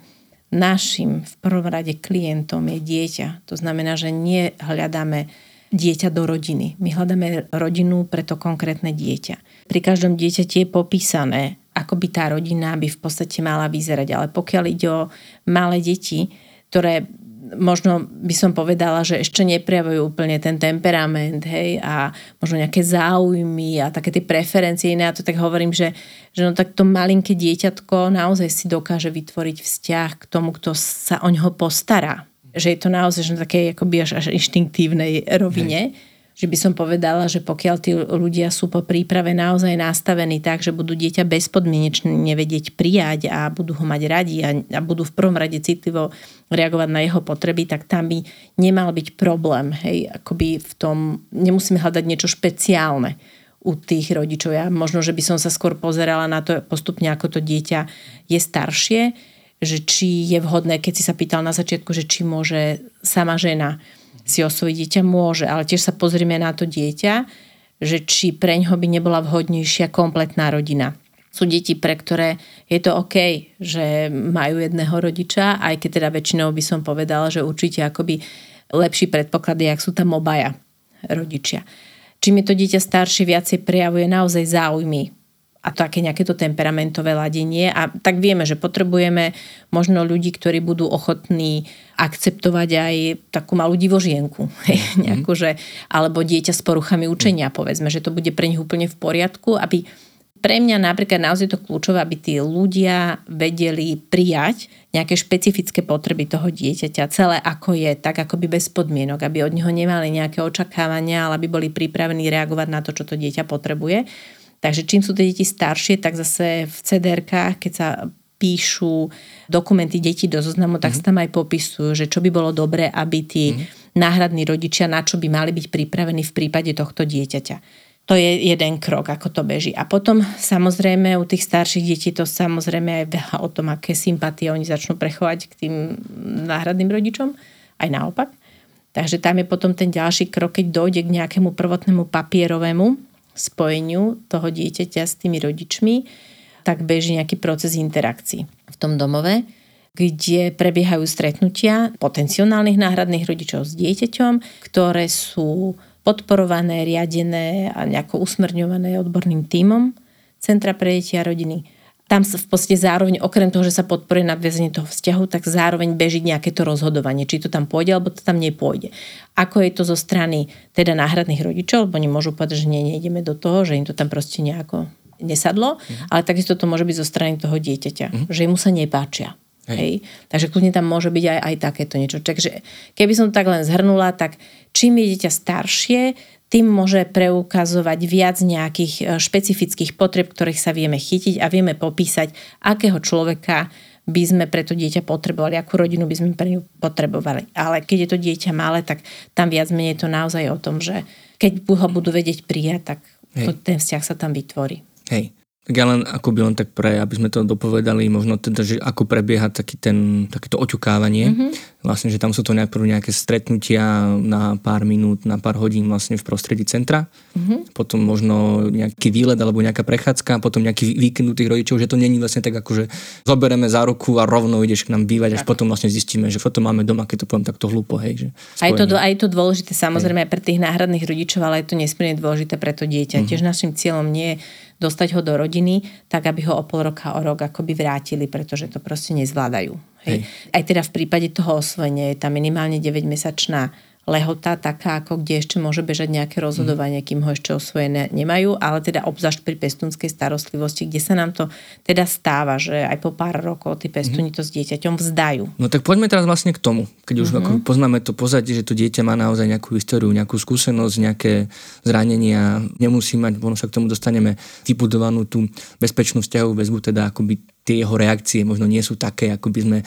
Speaker 2: našim v prvom rade klientom je dieťa. To znamená, že nie hľadáme dieťa do rodiny. My hľadáme rodinu pre to konkrétne dieťa. Pri každom dieťati je popísané, ako by tá rodina by v podstate mala vyzerať. Ale pokiaľ ide o malé deti, ktoré možno by som povedala, že ešte neprejavujú úplne ten temperament, hej, a možno nejaké záujmy a také tie preferencie iné, a to tak hovorím, že, že no tak to malinké dieťatko naozaj si dokáže vytvoriť vzťah k tomu, kto sa o ňoho postará. Že je to naozaj že na takej akoby až, až inštinktívnej rovine. Hej že by som povedala, že pokiaľ tí ľudia sú po príprave naozaj nastavení tak, že budú dieťa bezpodmienečne nevedieť prijať a budú ho mať radi a, a budú v prvom rade citlivo reagovať na jeho potreby, tak tam by nemal byť problém. Hej, akoby v tom nemusíme hľadať niečo špeciálne u tých rodičov. Ja možno, že by som sa skôr pozerala na to postupne, ako to dieťa je staršie, že či je vhodné, keď si sa pýtal na začiatku, že či môže sama žena si osvojiť dieťa môže, ale tiež sa pozrieme na to dieťa, že či preňho by nebola vhodnejšia kompletná rodina. Sú deti, pre ktoré je to OK, že majú jedného rodiča, aj keď teda väčšinou by som povedala, že určite akoby lepší predpoklad je, ak sú tam obaja rodičia. Čím je to dieťa staršie, viacej prejavuje naozaj záujmy a také nejaké to temperamentové ladenie. A tak vieme, že potrebujeme možno ľudí, ktorí budú ochotní akceptovať aj takú malú divožienku. <laughs> Mm. Nejakú, že, alebo dieťa s poruchami učenia, povedzme, že to bude pre nich úplne v poriadku, aby pre mňa napríklad naozaj to kľúčové, aby tí ľudia vedeli prijať nejaké špecifické potreby toho dieťaťa, celé ako je, tak ako by bez podmienok, aby od neho nemali nejaké očakávania, ale aby boli pripravení reagovať na to, čo to dieťa potrebuje. Takže čím sú tie deti staršie, tak zase v cdr keď sa píšu dokumenty detí do zoznamu, tak mm-hmm. sa tam aj popisujú, že čo by bolo dobré, aby tí mm-hmm. náhradní rodičia, na čo by mali byť pripravení v prípade tohto dieťaťa. To je jeden krok, ako to beží. A potom samozrejme u tých starších detí to samozrejme aj veľa o tom, aké sympatie oni začnú prechovať k tým náhradným rodičom, aj naopak. Takže tam je potom ten ďalší krok, keď dojde k nejakému prvotnému papierovému spojeniu toho dieťaťa s tými rodičmi, tak beží nejaký proces interakcií v tom domove, kde prebiehajú stretnutia potenciálnych náhradných rodičov s dieťaťom, ktoré sú podporované, riadené a nejako usmerňované odborným tímom Centra pre deti a rodiny tam sa v podstate zároveň, okrem toho, že sa podporuje nadviazanie toho vzťahu, tak zároveň beží nejaké to rozhodovanie, či to tam pôjde, alebo to tam nepôjde. Ako je to zo strany teda náhradných rodičov, lebo oni môžu povedať, že nie, nejdeme do toho, že im to tam proste nejako nesadlo, mm. ale takisto to môže byť zo strany toho dieťaťa, mm. že mu sa nepáčia. Hej. Hej. Takže kľudne tam môže byť aj, aj takéto niečo. Takže keby som tak len zhrnula, tak čím je dieťa staršie, tým môže preukazovať viac nejakých e, špecifických potreb, ktorých sa vieme chytiť a vieme popísať, akého človeka by sme pre to dieťa potrebovali, akú rodinu by sme pre ňu potrebovali. Ale keď je to dieťa malé, tak tam viac menej je to naozaj o tom, že keď ho budú vedieť prijať, tak to, ten vzťah sa tam vytvorí.
Speaker 1: Hej. Tak ja len ako by len tak pre, aby sme to dopovedali, možno teda, že ako prebieha taký ten, takéto oťukávanie. Mm-hmm. Vlastne, že tam sú to najprv nejaké stretnutia na pár minút, na pár hodín vlastne v prostredí centra. Mm-hmm. Potom možno nejaký výlet alebo nejaká prechádzka, potom nejaký víkend tých rodičov, že to není vlastne tak ako, že zobereme za ruku a rovno ideš k nám bývať, až tak. potom vlastne zistíme, že to máme doma, keď to poviem takto hlúpo. Hej, že
Speaker 2: aj, to, aj to dôležité samozrejme aj pre tých náhradných rodičov, ale je to nesmierne dôležité pre to dieťa. Mm-hmm. Tiež našim cieľom nie je dostať ho do rodiny, tak aby ho o pol roka, o rok akoby vrátili, pretože to proste nezvládajú. Hej. Hej. Aj teda v prípade toho osvojenia je tá minimálne 9-mesačná lehota taká, ako kde ešte môže bežať nejaké rozhodovanie, kým ho ešte osvojené nemajú, ale teda obzvlášť pri pestunskej starostlivosti, kde sa nám to teda stáva, že aj po pár rokov tí pestuni to s dieťaťom vzdajú.
Speaker 1: No tak poďme teraz vlastne k tomu, keď už mm-hmm. poznáme to pozadie, že to dieťa má naozaj nejakú históriu, nejakú skúsenosť, nejaké zranenia, nemusí mať, možno sa k tomu dostaneme, vybudovanú tú bezpečnú vzťahovú väzbu, teda akoby tie jeho reakcie možno nie sú také, ako by sme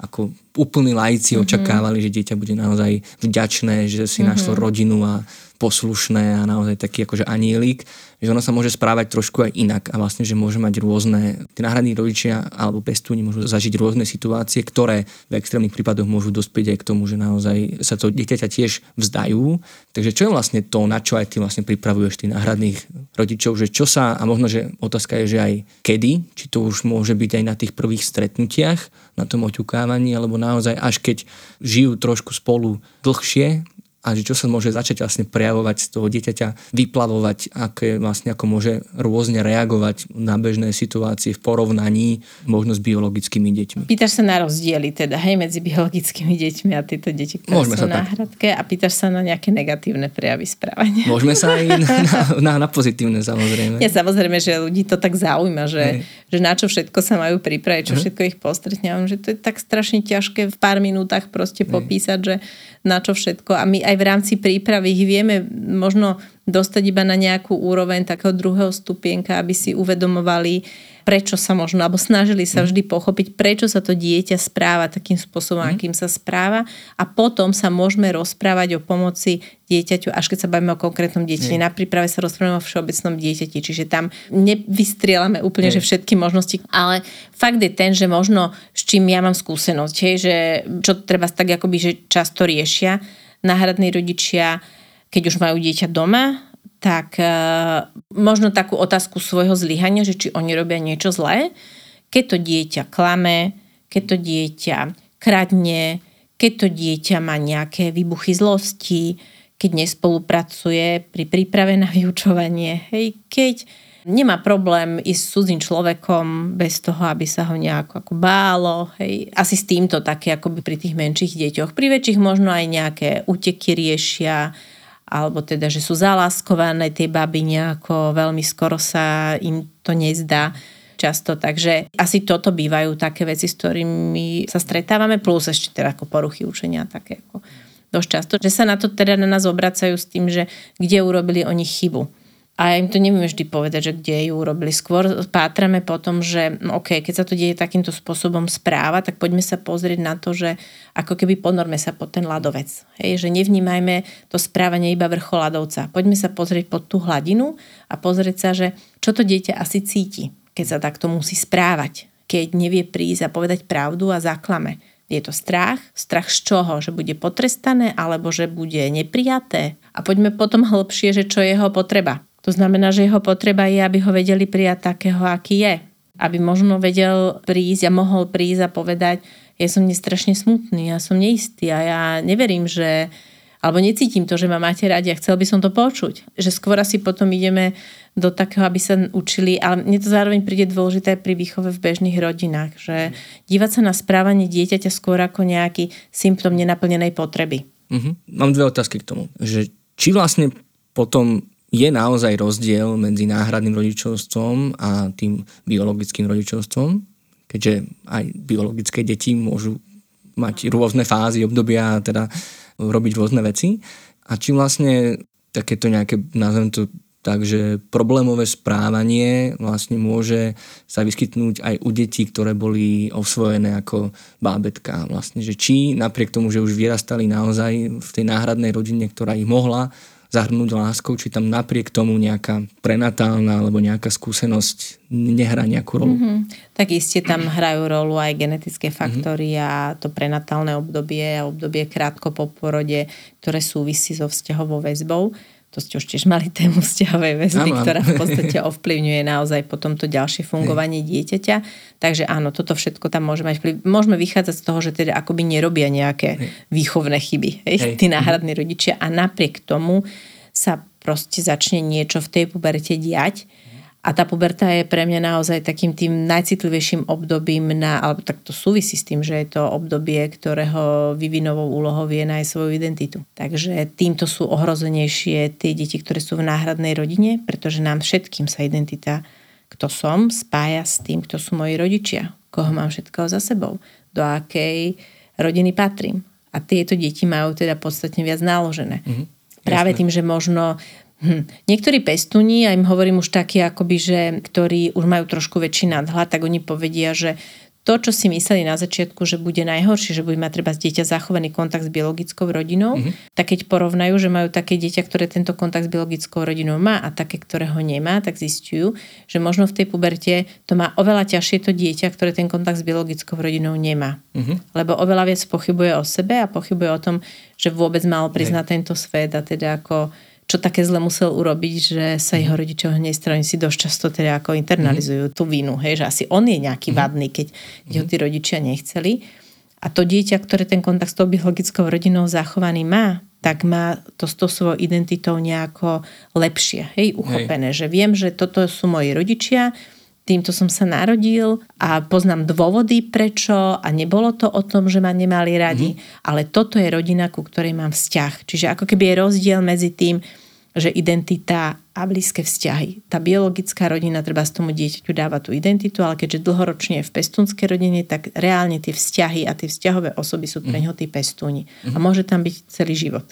Speaker 1: ako úplní lajci mm-hmm. očakávali, že dieťa bude naozaj vďačné, že si mm-hmm. našlo rodinu a poslušné a naozaj taký akože anielik, že ono sa môže správať trošku aj inak a vlastne, že môže mať rôzne, tí náhradní rodičia alebo pestúni môžu zažiť rôzne situácie, ktoré v extrémnych prípadoch môžu dospieť aj k tomu, že naozaj sa to dieťaťa tiež vzdajú. Takže čo je vlastne to, na čo aj ty vlastne pripravuješ tých náhradných rodičov, že čo sa, a možno, že otázka je, že aj kedy, či to už môže byť aj na tých prvých stretnutiach, na tom oťukávaní, alebo naozaj až keď žijú trošku spolu dlhšie, a že čo sa môže začať vlastne prejavovať z toho dieťaťa, vyplavovať, aké vlastne ako môže rôzne reagovať na bežné situácie v porovnaní možno s biologickými deťmi.
Speaker 2: Pýtaš sa na rozdiely teda, hej, medzi biologickými deťmi a tieto deti, ktoré Môžeme sú náhradke a pýtaš sa na nejaké negatívne prejavy správania.
Speaker 1: Môžeme sa aj na, <laughs> na, na pozitívne samozrejme.
Speaker 2: Ja samozrejme, že ľudí to tak zaujíma, že, že na čo všetko sa majú pripraviť, čo všetko ich postretne. že to je tak strašne ťažké v pár minútach proste popísať, že na čo všetko. A my aj v rámci prípravy ich vieme možno dostať iba na nejakú úroveň takého druhého stupienka, aby si uvedomovali, prečo sa možno, alebo snažili sa mhm. vždy pochopiť, prečo sa to dieťa správa takým spôsobom, mm. akým sa správa a potom sa môžeme rozprávať o pomoci dieťaťu, až keď sa bavíme o konkrétnom dieťati. Na príprave sa rozprávame o všeobecnom dieťati, čiže tam nevystrielame úplne, že všetky možnosti, ale fakt je ten, že možno s čím ja mám skúsenosť, hej, že čo treba tak akoby, že často riešia náhradní rodičia, keď už majú dieťa doma, tak e, možno takú otázku svojho zlyhania, že či oni robia niečo zlé, keď to dieťa klame, keď to dieťa kradne, keď to dieťa má nejaké výbuchy zlosti, keď nespolupracuje pri príprave na vyučovanie, hej, keď nemá problém ísť s cudzím človekom bez toho, aby sa ho nejako ako bálo. Hej. Asi s týmto také akoby pri tých menších deťoch. Pri väčších možno aj nejaké uteky riešia, alebo teda, že sú zaláskované tie baby nejako, veľmi skoro sa im to nezdá často, takže asi toto bývajú také veci, s ktorými sa stretávame, plus ešte teda ako poruchy učenia také ako dosť často, že sa na to teda na nás obracajú s tým, že kde urobili oni chybu a ja im to nevieme vždy povedať, že kde ju urobili. Skôr pátrame po tom, že no OK, keď sa to deje takýmto spôsobom správa, tak poďme sa pozrieť na to, že ako keby ponorme sa pod ten ľadovec. Hej, že nevnímajme to správanie iba vrchol ľadovca. Poďme sa pozrieť pod tú hladinu a pozrieť sa, že čo to dieťa asi cíti, keď sa takto musí správať. Keď nevie prísť a povedať pravdu a zaklame Je to strach? Strach z čoho? Že bude potrestané alebo že bude neprijaté? A poďme potom <laughs> hlbšie, že čo je jeho potreba. To znamená, že jeho potreba je, aby ho vedeli prijať takého, aký je. Aby možno vedel prísť a mohol prísť a povedať, ja som nestrašne smutný, ja som neistý a ja neverím, že alebo necítim to, že ma máte radi a chcel by som to počuť. Že skôr asi potom ideme do takého, aby sa učili, ale mne to zároveň príde dôležité pri výchove v bežných rodinách, že dívať sa na správanie dieťaťa skôr ako nejaký symptom nenaplnenej potreby.
Speaker 1: Uh-huh. Mám dve otázky k tomu. Že či vlastne potom je naozaj rozdiel medzi náhradným rodičovstvom a tým biologickým rodičovstvom, keďže aj biologické deti môžu mať rôzne fázy, obdobia, teda robiť rôzne veci. A či vlastne takéto nejaké, nazvem to tak, že problémové správanie vlastne môže sa vyskytnúť aj u detí, ktoré boli osvojené ako bábetka. Vlastne, že či napriek tomu, že už vyrastali naozaj v tej náhradnej rodine, ktorá ich mohla zahrnúť láskou, či tam napriek tomu nejaká prenatálna alebo nejaká skúsenosť nehrá nejakú rolu. Mm-hmm.
Speaker 2: Tak iste tam hrajú rolu aj genetické mhm. faktory mm-hmm. a to prenatálne obdobie a obdobie krátko po porode, ktoré súvisí so vzťahovou väzbou to ste už tiež mali <laughs> tému vzťahovej väzby, áno, ktorá v <laughs> podstate ovplyvňuje naozaj potom to ďalšie fungovanie dieťaťa. Takže áno, toto všetko tam môže mať vplyv. Môžeme vychádzať z toho, že teda akoby nerobia nejaké hej. výchovné chyby, hej, hej. tí náhradní rodičia a napriek tomu sa proste začne niečo v tej puberte diať a tá puberta je pre mňa naozaj takým tým najcitlivejším obdobím na, alebo tak to súvisí s tým, že je to obdobie, ktorého vyvinovou úlohou je nájsť svoju identitu. Takže týmto sú ohrozenejšie tie deti, ktoré sú v náhradnej rodine, pretože nám všetkým sa identita, kto som, spája s tým, kto sú moji rodičia, koho mám všetkého za sebou, do akej rodiny patrím. A tieto deti majú teda podstatne viac náložené. Mm-hmm. Práve Jasne. tým, že možno Hm. Niektorí pestúni, ja im hovorím už takí, akoby, že, ktorí už majú trošku väčší nadhľad, tak oni povedia, že to, čo si mysleli na začiatku, že bude najhoršie, že bude mať treba z dieťa zachovaný kontakt s biologickou rodinou, mm-hmm. tak keď porovnajú, že majú také dieťa, ktoré tento kontakt s biologickou rodinou má a také, ktoré ho nemá, tak zistujú, že možno v tej puberte to má oveľa ťažšie to dieťa, ktoré ten kontakt s biologickou rodinou nemá. Mm-hmm. Lebo oveľa viac pochybuje o sebe a pochybuje o tom, že vôbec mal priznať tento svet a teda ako čo také zle musel urobiť, že sa jeho rodičia hneď strany si dosť často teda ako internalizujú mm. tú vinu, hej, že asi on je nejaký mm. vadný, keď, keď ho tí rodičia nechceli. A to dieťa, ktoré ten kontakt s tou biologickou rodinou zachovaný má, tak má to s tou svojou identitou nejako lepšie, hej, uchopené. Hej. Že viem, že toto sú moji rodičia, týmto som sa narodil a poznám dôvody prečo a nebolo to o tom, že ma nemali radi, mm-hmm. ale toto je rodina, ku ktorej mám vzťah. Čiže ako keby je rozdiel medzi tým, že identita a blízke vzťahy. Tá biologická rodina treba z tomu dieťaťu dáva tú identitu, ale keďže dlhoročne je v pestúnskej rodine, tak reálne tie vzťahy a tie vzťahové osoby sú pre mhm. neho tí pestúni. Mm. A môže tam byť celý život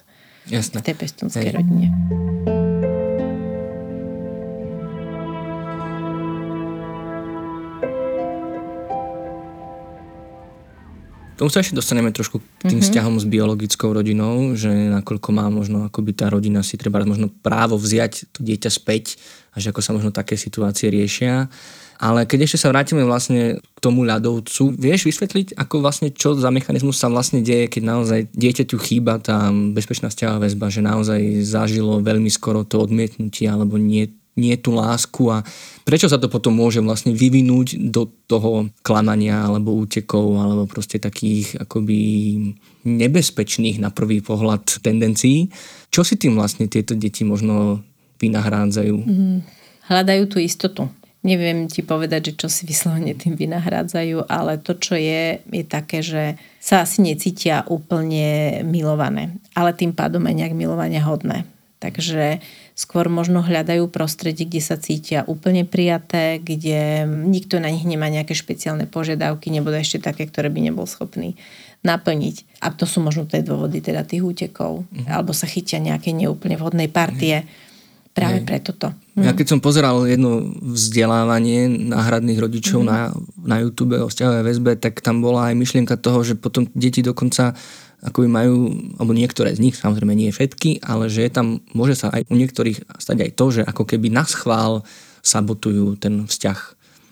Speaker 2: Jasne. v tej pestúnskej Hej. rodine.
Speaker 1: Tomu sa ešte dostaneme trošku k tým mm-hmm. vzťahom s biologickou rodinou, že nakoľko má možno akoby tá rodina si treba možno právo vziať to dieťa späť a že ako sa možno také situácie riešia. Ale keď ešte sa vrátime vlastne k tomu ľadovcu, vieš vysvetliť, ako vlastne, čo za mechanizmus sa vlastne deje, keď naozaj dieťaťu chýba tá bezpečná vzťahová väzba, že naozaj zažilo veľmi skoro to odmietnutie alebo nie nie tú lásku a prečo sa to potom môže vlastne vyvinúť do toho klamania alebo útekov alebo proste takých akoby nebezpečných na prvý pohľad tendencií. Čo si tým vlastne tieto deti možno vynahrádzajú? Mm,
Speaker 2: hľadajú tú istotu. Neviem ti povedať, že čo si vyslovene tým vynahrádzajú, ale to, čo je, je také, že sa asi necítia úplne milované, ale tým pádom aj nejak milovania hodné. Takže skôr možno hľadajú prostredie, kde sa cítia úplne prijaté, kde nikto na nich nemá nejaké špeciálne požiadavky, nebo ešte také, ktoré by nebol schopný naplniť. A to sú možno tie dôvody teda tých útekov. Mm-hmm. Alebo sa chytia nejaké neúplne vhodnej partie. Mm-hmm. Práve Hej. preto to.
Speaker 1: Mm. Ja keď som pozeral jedno vzdelávanie náhradných rodičov mm-hmm. na, na YouTube o vzťahovej väzbe, tak tam bola aj myšlienka toho, že potom deti dokonca akoby majú, alebo niektoré z nich, samozrejme nie všetky, ale že je tam, môže sa aj u niektorých stať aj to, že ako keby na schvál sabotujú ten vzťah.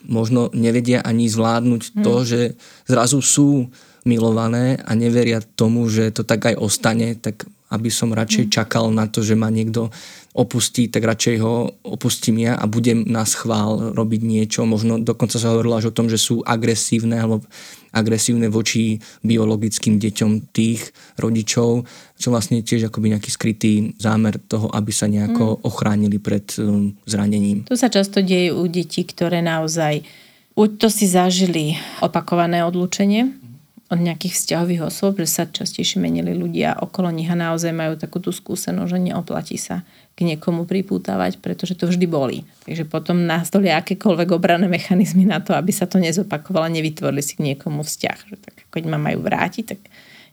Speaker 1: Možno nevedia ani zvládnuť hmm. to, že zrazu sú milované a neveria tomu, že to tak aj ostane, tak aby som radšej mm. čakal na to, že ma niekto opustí, tak radšej ho opustím ja a budem na schvál robiť niečo. Možno dokonca sa hovorilo až o tom, že sú agresívne alebo agresívne voči biologickým deťom tých rodičov, čo vlastne tiež akoby nejaký skrytý zámer toho, aby sa nejako mm. ochránili pred um, zranením.
Speaker 2: To sa často deje u detí, ktoré naozaj buď to si zažili opakované odlúčenie, od nejakých vzťahových osôb, že sa častejšie menili ľudia okolo nich a naozaj majú takú tú skúsenosť, že neoplatí sa k niekomu pripútavať, pretože to vždy boli. Takže potom nastolia akékoľvek obranné mechanizmy na to, aby sa to nezopakovalo, nevytvorili si k niekomu vzťah. Že tak keď ma majú vrátiť, tak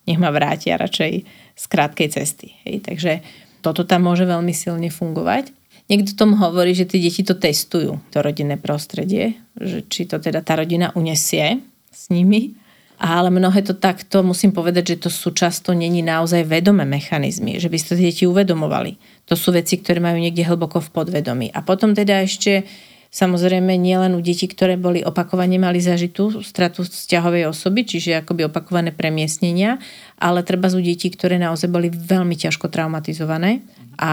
Speaker 2: nech ma vrátia radšej z krátkej cesty. Hej. Takže toto tam môže veľmi silne fungovať. Niekto tomu hovorí, že tie deti to testujú, to rodinné prostredie, že či to teda tá rodina unesie s nimi ale mnohé to takto, musím povedať, že to sú často není naozaj vedomé mechanizmy, že by ste deti uvedomovali. To sú veci, ktoré majú niekde hlboko v podvedomí. A potom teda ešte Samozrejme nie len u detí, ktoré boli opakovane mali zažitú stratu vzťahovej osoby, čiže akoby opakované premiestnenia, ale treba u detí, ktoré naozaj boli veľmi ťažko traumatizované a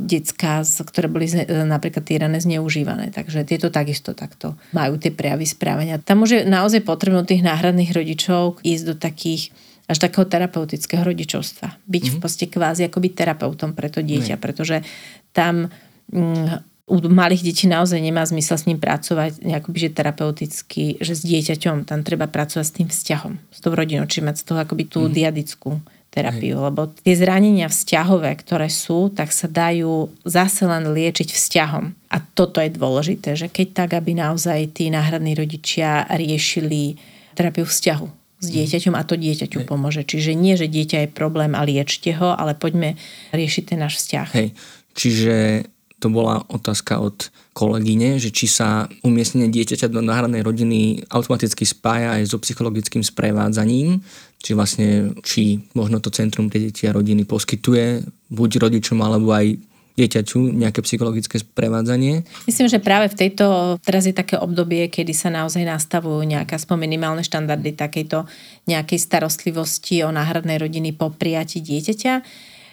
Speaker 2: detská, ktoré boli napríklad týrané, zneužívané. Takže tieto takisto takto majú tie prejavy správania. Tam môže naozaj potrebno tých náhradných rodičov ísť do takých až takého terapeutického rodičovstva. Byť mm-hmm. v mhm. podstate kvázi akoby terapeutom pre to dieťa, mm. pretože tam mm, u malých detí naozaj nemá zmysel s ním pracovať nejakoby, že terapeuticky, že s dieťaťom tam treba pracovať s tým vzťahom, s tou rodinou, či mať z toho akoby tú mm. diadickú terapiu, Hej. lebo tie zranenia vzťahové, ktoré sú, tak sa dajú zase len liečiť vzťahom. A toto je dôležité, že keď tak, aby naozaj tí náhradní rodičia riešili terapiu vzťahu s mhm. dieťaťom a to dieťaťu Hej. pomôže. Čiže nie, že dieťa je problém a liečte ho, ale poďme riešiť ten náš vzťah.
Speaker 1: Hej. Čiže to bola otázka od kolegyne, že či sa umiestnenie dieťaťa do náhradnej rodiny automaticky spája aj so psychologickým sprevádzaním, či vlastne, či možno to Centrum pre deti a rodiny poskytuje buď rodičom alebo aj dieťaťu nejaké psychologické sprevádzanie?
Speaker 2: Myslím, že práve v tejto, teraz je také obdobie, kedy sa naozaj nastavujú nejaké aspoň minimálne štandardy takejto nejakej starostlivosti o náhradnej rodiny po prijati dieťaťa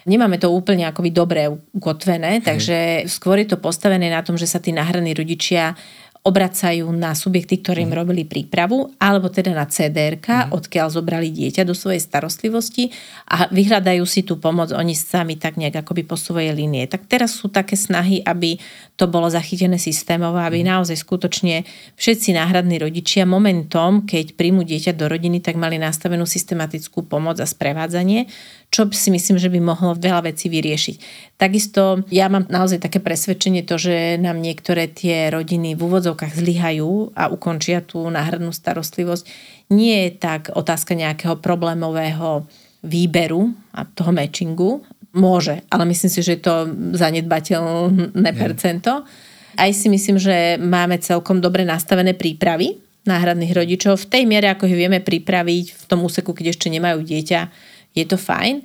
Speaker 2: nemáme to úplne akoby dobre ukotvené, takže skôr je to postavené na tom, že sa tí náhradní rodičia obracajú na subjekty, ktorým mm. robili prípravu, alebo teda na CDR, mm. odkiaľ zobrali dieťa do svojej starostlivosti a vyhľadajú si tú pomoc oni sami tak nejak akoby po svojej línie. Tak teraz sú také snahy, aby to bolo zachytené systémovo, aby mm. naozaj skutočne všetci náhradní rodičia momentom, keď príjmu dieťa do rodiny, tak mali nastavenú systematickú pomoc a sprevádzanie, čo si myslím, že by mohlo veľa vecí vyriešiť. Takisto ja mám naozaj také presvedčenie to, že nám niektoré tie rodiny v úvodzovkách zlyhajú a ukončia tú náhradnú starostlivosť. Nie je tak otázka nejakého problémového výberu a toho matchingu. Môže, ale myslím si, že je to zanedbateľné percento. Aj si myslím, že máme celkom dobre nastavené prípravy náhradných rodičov v tej miere, ako ich vieme pripraviť v tom úseku, keď ešte nemajú dieťa je to fajn,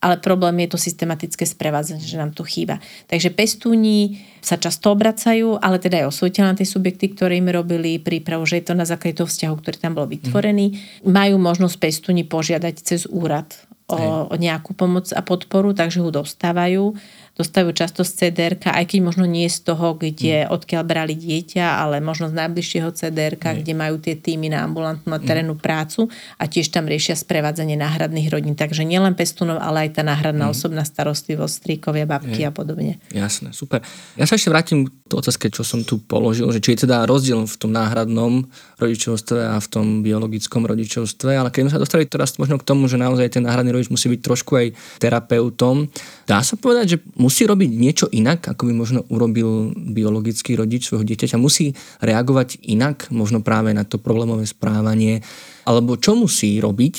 Speaker 2: ale problém je to systematické sprevádzanie, že nám to chýba. Takže pestúni sa často obracajú, ale teda aj osvojiteľ na tie subjekty, ktoré im robili prípravu, že je to na základe toho vzťahu, ktorý tam bol vytvorený. Mm. Majú možnosť pestúni požiadať cez úrad o, o nejakú pomoc a podporu, takže ho dostávajú dostávajú často z cdr aj keď možno nie z toho, kde, mm. odkiaľ brali dieťa, ale možno z najbližšieho cdr mm. kde majú tie týmy na ambulantnú a terénnu mm. prácu a tiež tam riešia sprevádzanie náhradných rodín. Takže nielen pestunov, ale aj tá náhradná mm. osobná starostlivosť, stríkovia, babky je. a podobne.
Speaker 1: Jasné, super. Ja sa ešte vrátim k otázke, čo som tu položil, že či je teda rozdiel v tom náhradnom rodičovstve a v tom biologickom rodičovstve, ale keď sme sa dostali teraz možno k tomu, že naozaj ten náhradný rodič musí byť trošku aj terapeutom, dá sa povedať, že musí robiť niečo inak, ako by možno urobil biologický rodič svojho dieťaťa. Musí reagovať inak, možno práve na to problémové správanie. Alebo čo musí robiť,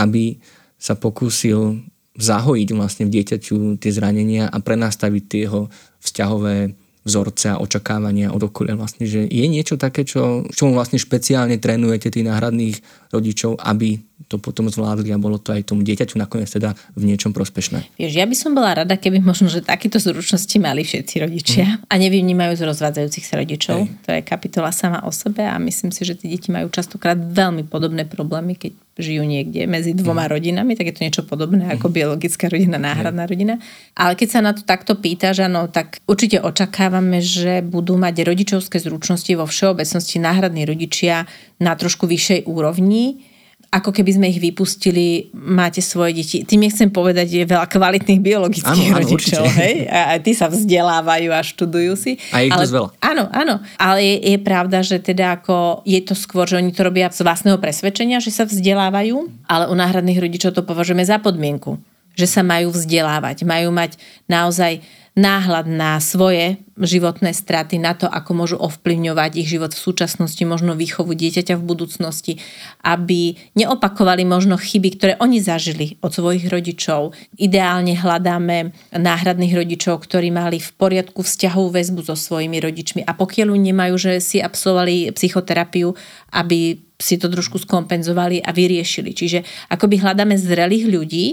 Speaker 1: aby sa pokúsil zahojiť vlastne v dieťaťu tie zranenia a prenastaviť tie jeho vzťahové vzorce a očakávania od okolia vlastne, že je niečo také, čo, čo vlastne špeciálne trénujete tých náhradných rodičov, aby to potom zvládli a bolo to aj tomu dieťaťu nakoniec teda v niečom prospešné.
Speaker 2: Vieš, ja by som bola rada, keby možno, že takéto zručnosti mali všetci rodičia mm. a nevynímajú z rozvádzajúcich sa rodičov. Hej. To je kapitola sama o sebe a myslím si, že tie deti majú častokrát veľmi podobné problémy, keď žijú niekde medzi dvoma mm. rodinami, tak je to niečo podobné ako mhm. biologická rodina, náhradná rodina. Ale keď sa na to takto pýtaš, áno, tak určite očakávame, že budú mať rodičovské zručnosti vo všeobecnosti náhradní rodičia na trošku vyššej úrovni ako keby sme ich vypustili, máte svoje deti. Tým nechcem povedať, je veľa kvalitných biologických áno, áno, rodičov, hej? A, a tí sa vzdelávajú a študujú si.
Speaker 1: A ich
Speaker 2: ale,
Speaker 1: veľa.
Speaker 2: Áno, áno. Ale je, je pravda, že teda ako je to skôr, že oni to robia z vlastného presvedčenia, že sa vzdelávajú, ale u náhradných rodičov to považujeme za podmienku, že sa majú vzdelávať. Majú mať naozaj náhľad na svoje životné straty, na to, ako môžu ovplyvňovať ich život v súčasnosti, možno výchovu dieťaťa v budúcnosti, aby neopakovali možno chyby, ktoré oni zažili od svojich rodičov. Ideálne hľadáme náhradných rodičov, ktorí mali v poriadku vzťahovú väzbu so svojimi rodičmi a pokiaľ nemajú, že si absolvovali psychoterapiu, aby si to trošku skompenzovali a vyriešili. Čiže akoby hľadáme zrelých ľudí,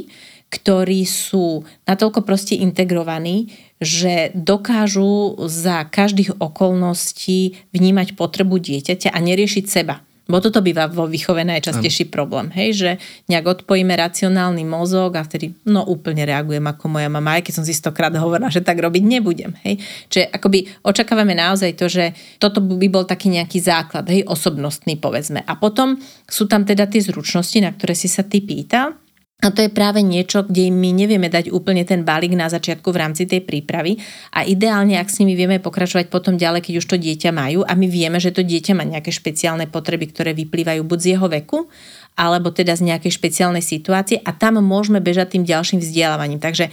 Speaker 2: ktorí sú natoľko proste integrovaní, že dokážu za každých okolností vnímať potrebu dieťaťa a neriešiť seba. Bo toto býva vo výchove najčastejší ano. problém, hej, že nejak odpojíme racionálny mozog a vtedy no úplne reagujem ako moja mama, aj keď som si stokrát hovorila, že tak robiť nebudem, hej. Čiže akoby očakávame naozaj to, že toto by bol taký nejaký základ, hej, osobnostný povedzme. A potom sú tam teda tie zručnosti, na ktoré si sa ty pýtal a to je práve niečo, kde my nevieme dať úplne ten balík na začiatku v rámci tej prípravy a ideálne, ak s nimi vieme pokračovať potom ďalej, keď už to dieťa majú a my vieme, že to dieťa má nejaké špeciálne potreby, ktoré vyplývajú buď z jeho veku, alebo teda z nejakej špeciálnej situácie a tam môžeme bežať tým ďalším vzdelávaním. Takže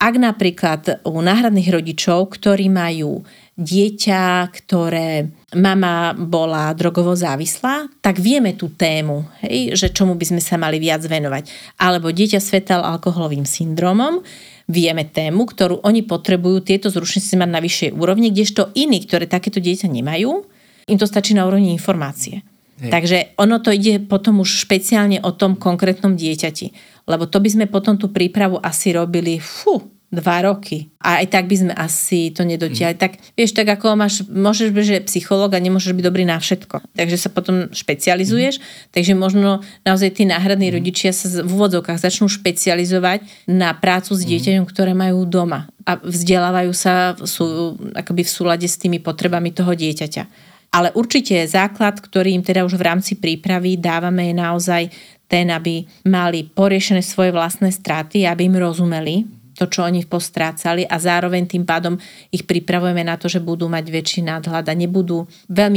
Speaker 2: ak napríklad u náhradných rodičov, ktorí majú dieťa, ktoré mama bola drogovo závislá, tak vieme tú tému, hej, že čomu by sme sa mali viac venovať. Alebo dieťa s fetal alkoholovým syndromom, vieme tému, ktorú oni potrebujú tieto zručnosti mať na vyššej úrovni, kdežto iní, ktoré takéto dieťa nemajú, im to stačí na úrovni informácie. Hej. Takže ono to ide potom už špeciálne o tom konkrétnom dieťati. Lebo to by sme potom tú prípravu asi robili, fú, dva roky. A aj tak by sme asi to nedotiahli. Mm. Tak vieš, tak ako máš, môžeš byť, že psychológ a nemôžeš byť dobrý na všetko. Takže sa potom špecializuješ. Mm. Takže možno naozaj tí náhradní mm. rodičia sa v úvodzovkách začnú špecializovať na prácu s mhm. dieťaťom, ktoré majú doma. A vzdelávajú sa sú, akoby v súlade s tými potrebami toho dieťaťa. Ale určite základ, ktorý im teda už v rámci prípravy dávame je naozaj ten, aby mali poriešené svoje vlastné straty, aby im rozumeli, to, čo oni postrácali a zároveň tým pádom ich pripravujeme na to, že budú mať väčší nadhľad a nebudú, veľmi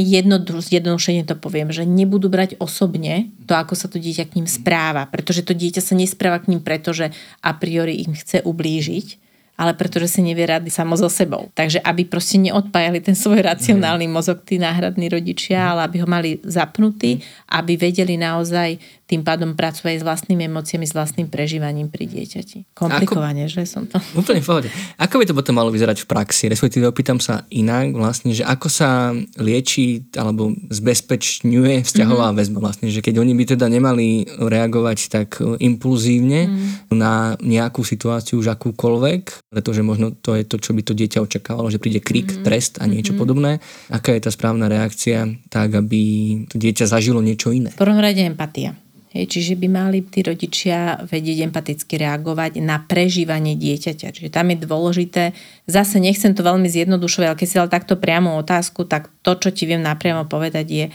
Speaker 2: jednodušene to poviem, že nebudú brať osobne to, ako sa to dieťa k ním správa, pretože to dieťa sa nespráva k ním preto, že a priori im chce ublížiť, ale pretože si nevie rady samo so sebou. Takže aby proste neodpájali ten svoj racionálny mozog tí náhradní rodičia, ale aby ho mali zapnutý, aby vedeli naozaj tým pádom pracovať s vlastnými emóciami, s vlastným prežívaním pri dieťati. Komplikovane, Ako, že som to... <laughs>
Speaker 1: Úplne v pohode. Ako by to potom malo vyzerať v praxi? Respektíve opýtam sa inak vlastne, že ako sa lieči alebo zbezpečňuje vzťahová mm-hmm. väzba vlastne, že keď oni by teda nemali reagovať tak impulzívne mm-hmm. na nejakú situáciu už akúkoľvek, pretože možno to je to, čo by to dieťa očakávalo, že príde krik, mm-hmm. trest a niečo mm-hmm. podobné. Aká je tá správna reakcia, tak aby to dieťa zažilo niečo iné?
Speaker 2: V prvom rade empatia Hej, čiže by mali tí rodičia vedieť empaticky reagovať na prežívanie dieťaťa. Čiže tam je dôležité, zase nechcem to veľmi zjednodušovať, ale keď si dal takto priamu otázku, tak to, čo ti viem napriamo povedať, je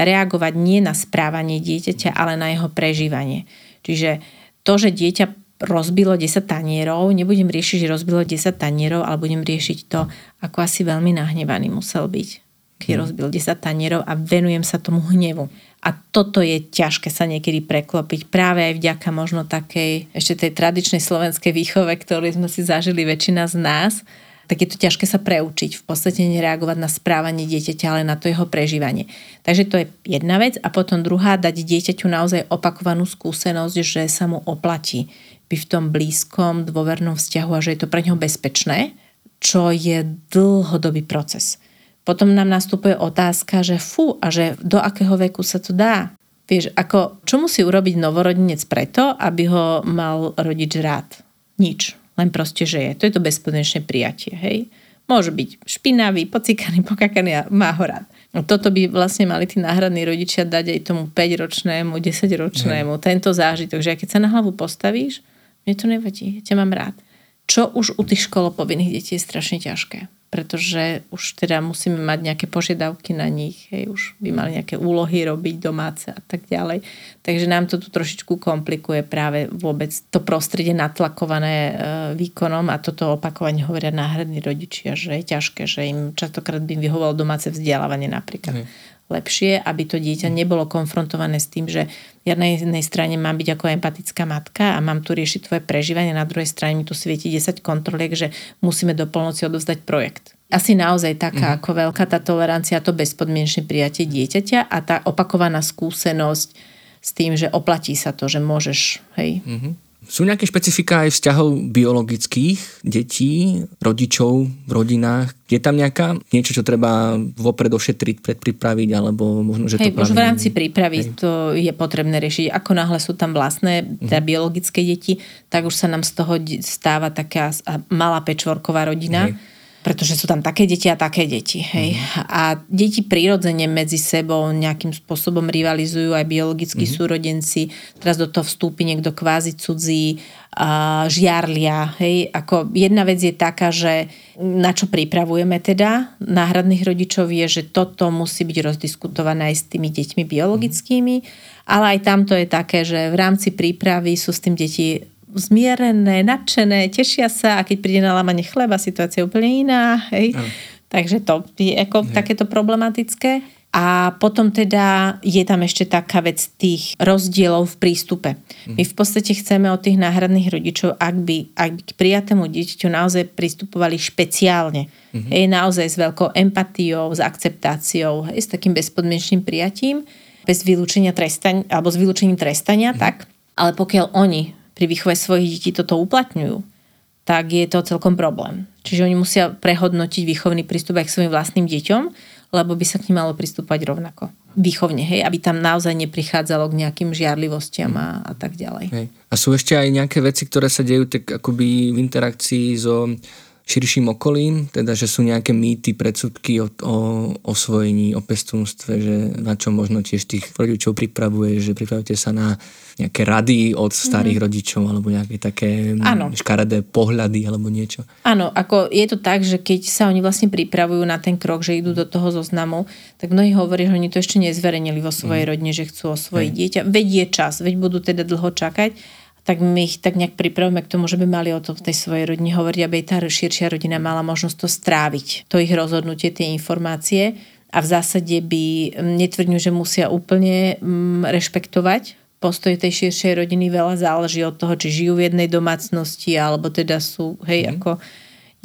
Speaker 2: reagovať nie na správanie dieťaťa, ale na jeho prežívanie. Čiže to, že dieťa rozbilo 10 tanierov, nebudem riešiť, že rozbilo 10 tanierov, ale budem riešiť to, ako asi veľmi nahnevaný musel byť, keď hmm. rozbil 10 tanierov a venujem sa tomu hnevu. A toto je ťažké sa niekedy preklopiť práve aj vďaka možno takej ešte tej tradičnej slovenskej výchove, ktorú sme si zažili väčšina z nás, tak je to ťažké sa preučiť, v podstate nereagovať na správanie dieťaťa, ale na to jeho prežívanie. Takže to je jedna vec a potom druhá, dať dieťaťu naozaj opakovanú skúsenosť, že sa mu oplatí byť v tom blízkom, dôvernom vzťahu a že je to pre neho bezpečné, čo je dlhodobý proces. Potom nám nastupuje otázka, že fú, a že do akého veku sa to dá. Vieš, ako, čo musí urobiť novorodinec preto, aby ho mal rodič rád? Nič. Len proste, že je. To je to bezpodmienečné prijatie, hej? Môže byť špinavý, pocikaný, pokakaný a má ho rád. No toto by vlastne mali tí náhradní rodičia dať aj tomu 5-ročnému, 10-ročnému, mm. tento zážitok, že keď sa na hlavu postavíš, mne to nevadí, ja ťa mám rád. Čo už u tých školopovinných detí je strašne ťažké pretože už teda musíme mať nejaké požiadavky na nich, hej, už by mali nejaké úlohy robiť domáce a tak ďalej. Takže nám to tu trošičku komplikuje práve vôbec to prostredie natlakované e, výkonom a toto opakovane hovoria náhradní rodičia, že je ťažké, že im častokrát by im vyhovalo domáce vzdelávanie napríklad. Mm lepšie, aby to dieťa nebolo konfrontované s tým, že ja na jednej strane mám byť ako empatická matka a mám tu riešiť tvoje prežívanie, na druhej strane mi tu svieti 10 kontroliek, že musíme do polnoci odovzdať projekt. Asi naozaj taká mm. ako veľká tá tolerancia, to bezpodmienečné prijatie dieťaťa a tá opakovaná skúsenosť s tým, že oplatí sa to, že môžeš, hej. Mm-hmm
Speaker 1: sú nejaké špecifika aj vzťahov biologických detí, rodičov v rodinách? Je tam nejaká niečo, čo treba vopred ošetriť, predpripraviť, alebo možno, že
Speaker 2: Hej,
Speaker 1: to
Speaker 2: už v rámci prípravy Hej. to je potrebné riešiť. Ako náhle sú tam vlastné teda uh-huh. biologické deti, tak už sa nám z toho stáva taká malá pečvorková rodina. Hej pretože sú tam také deti a také deti. Hej. Mm. A deti prirodzene medzi sebou nejakým spôsobom rivalizujú, aj biologickí mm. súrodenci. Teraz do toho vstúpi niekto kvázi cudzí, a žiarlia. Hej. Ako jedna vec je taká, že na čo pripravujeme teda náhradných rodičov je, že toto musí byť rozdiskutované aj s tými deťmi biologickými, mm. ale aj tamto je také, že v rámci prípravy sú s tým deti zmierené, nadšené, tešia sa a keď príde na lámanie chleba, situácia je úplne iná. Hej. Takže to je ako takéto problematické. A potom teda je tam ešte taká vec tých rozdielov v prístupe. My v podstate chceme od tých náhradných rodičov, ak by, ak by k prijatému dieťaťu naozaj pristupovali špeciálne. Mm-hmm. Je naozaj s veľkou empatiou, s akceptáciou, hej, s takým bezpodmienečným prijatím, bez vylúčenia trestania, alebo s vylúčením trestania, mm-hmm. tak. Ale pokiaľ oni pri výchove svojich detí toto uplatňujú, tak je to celkom problém. Čiže oni musia prehodnotiť výchovný prístup aj k svojim vlastným deťom, lebo by sa k ním malo pristúpať rovnako. Výchovne, hej, aby tam naozaj neprichádzalo k nejakým žiarlivostiam a, a tak ďalej. Hej.
Speaker 1: A sú ešte aj nejaké veci, ktoré sa dejú tak akoby v interakcii so širším okolím, teda že sú nejaké mýty, predsudky o, o osvojení, o pestúnstve, že na čo možno tiež tých rodičov pripravuje, že pripravujete sa na nejaké rady od starých mm. rodičov alebo nejaké také ano. škaredé pohľady alebo niečo.
Speaker 2: Áno, ako je to tak, že keď sa oni vlastne pripravujú na ten krok, že idú do toho zoznamu, tak mnohí hovorí, že oni to ešte nezverejnili vo svojej mm. rodine, že chcú osvojiť dieťa. Veď je čas, veď budú teda dlho čakať tak my ich tak nejak pripravíme k tomu, že by mali o tom v tej svojej rodine hovoriť, aby tá širšia rodina mala možnosť to stráviť, to ich rozhodnutie, tie informácie a v zásade by mm, netvrdňujú, že musia úplne mm, rešpektovať postoj tej širšej rodiny veľa záleží od toho, či žijú v jednej domácnosti alebo teda sú, hej, mm. ako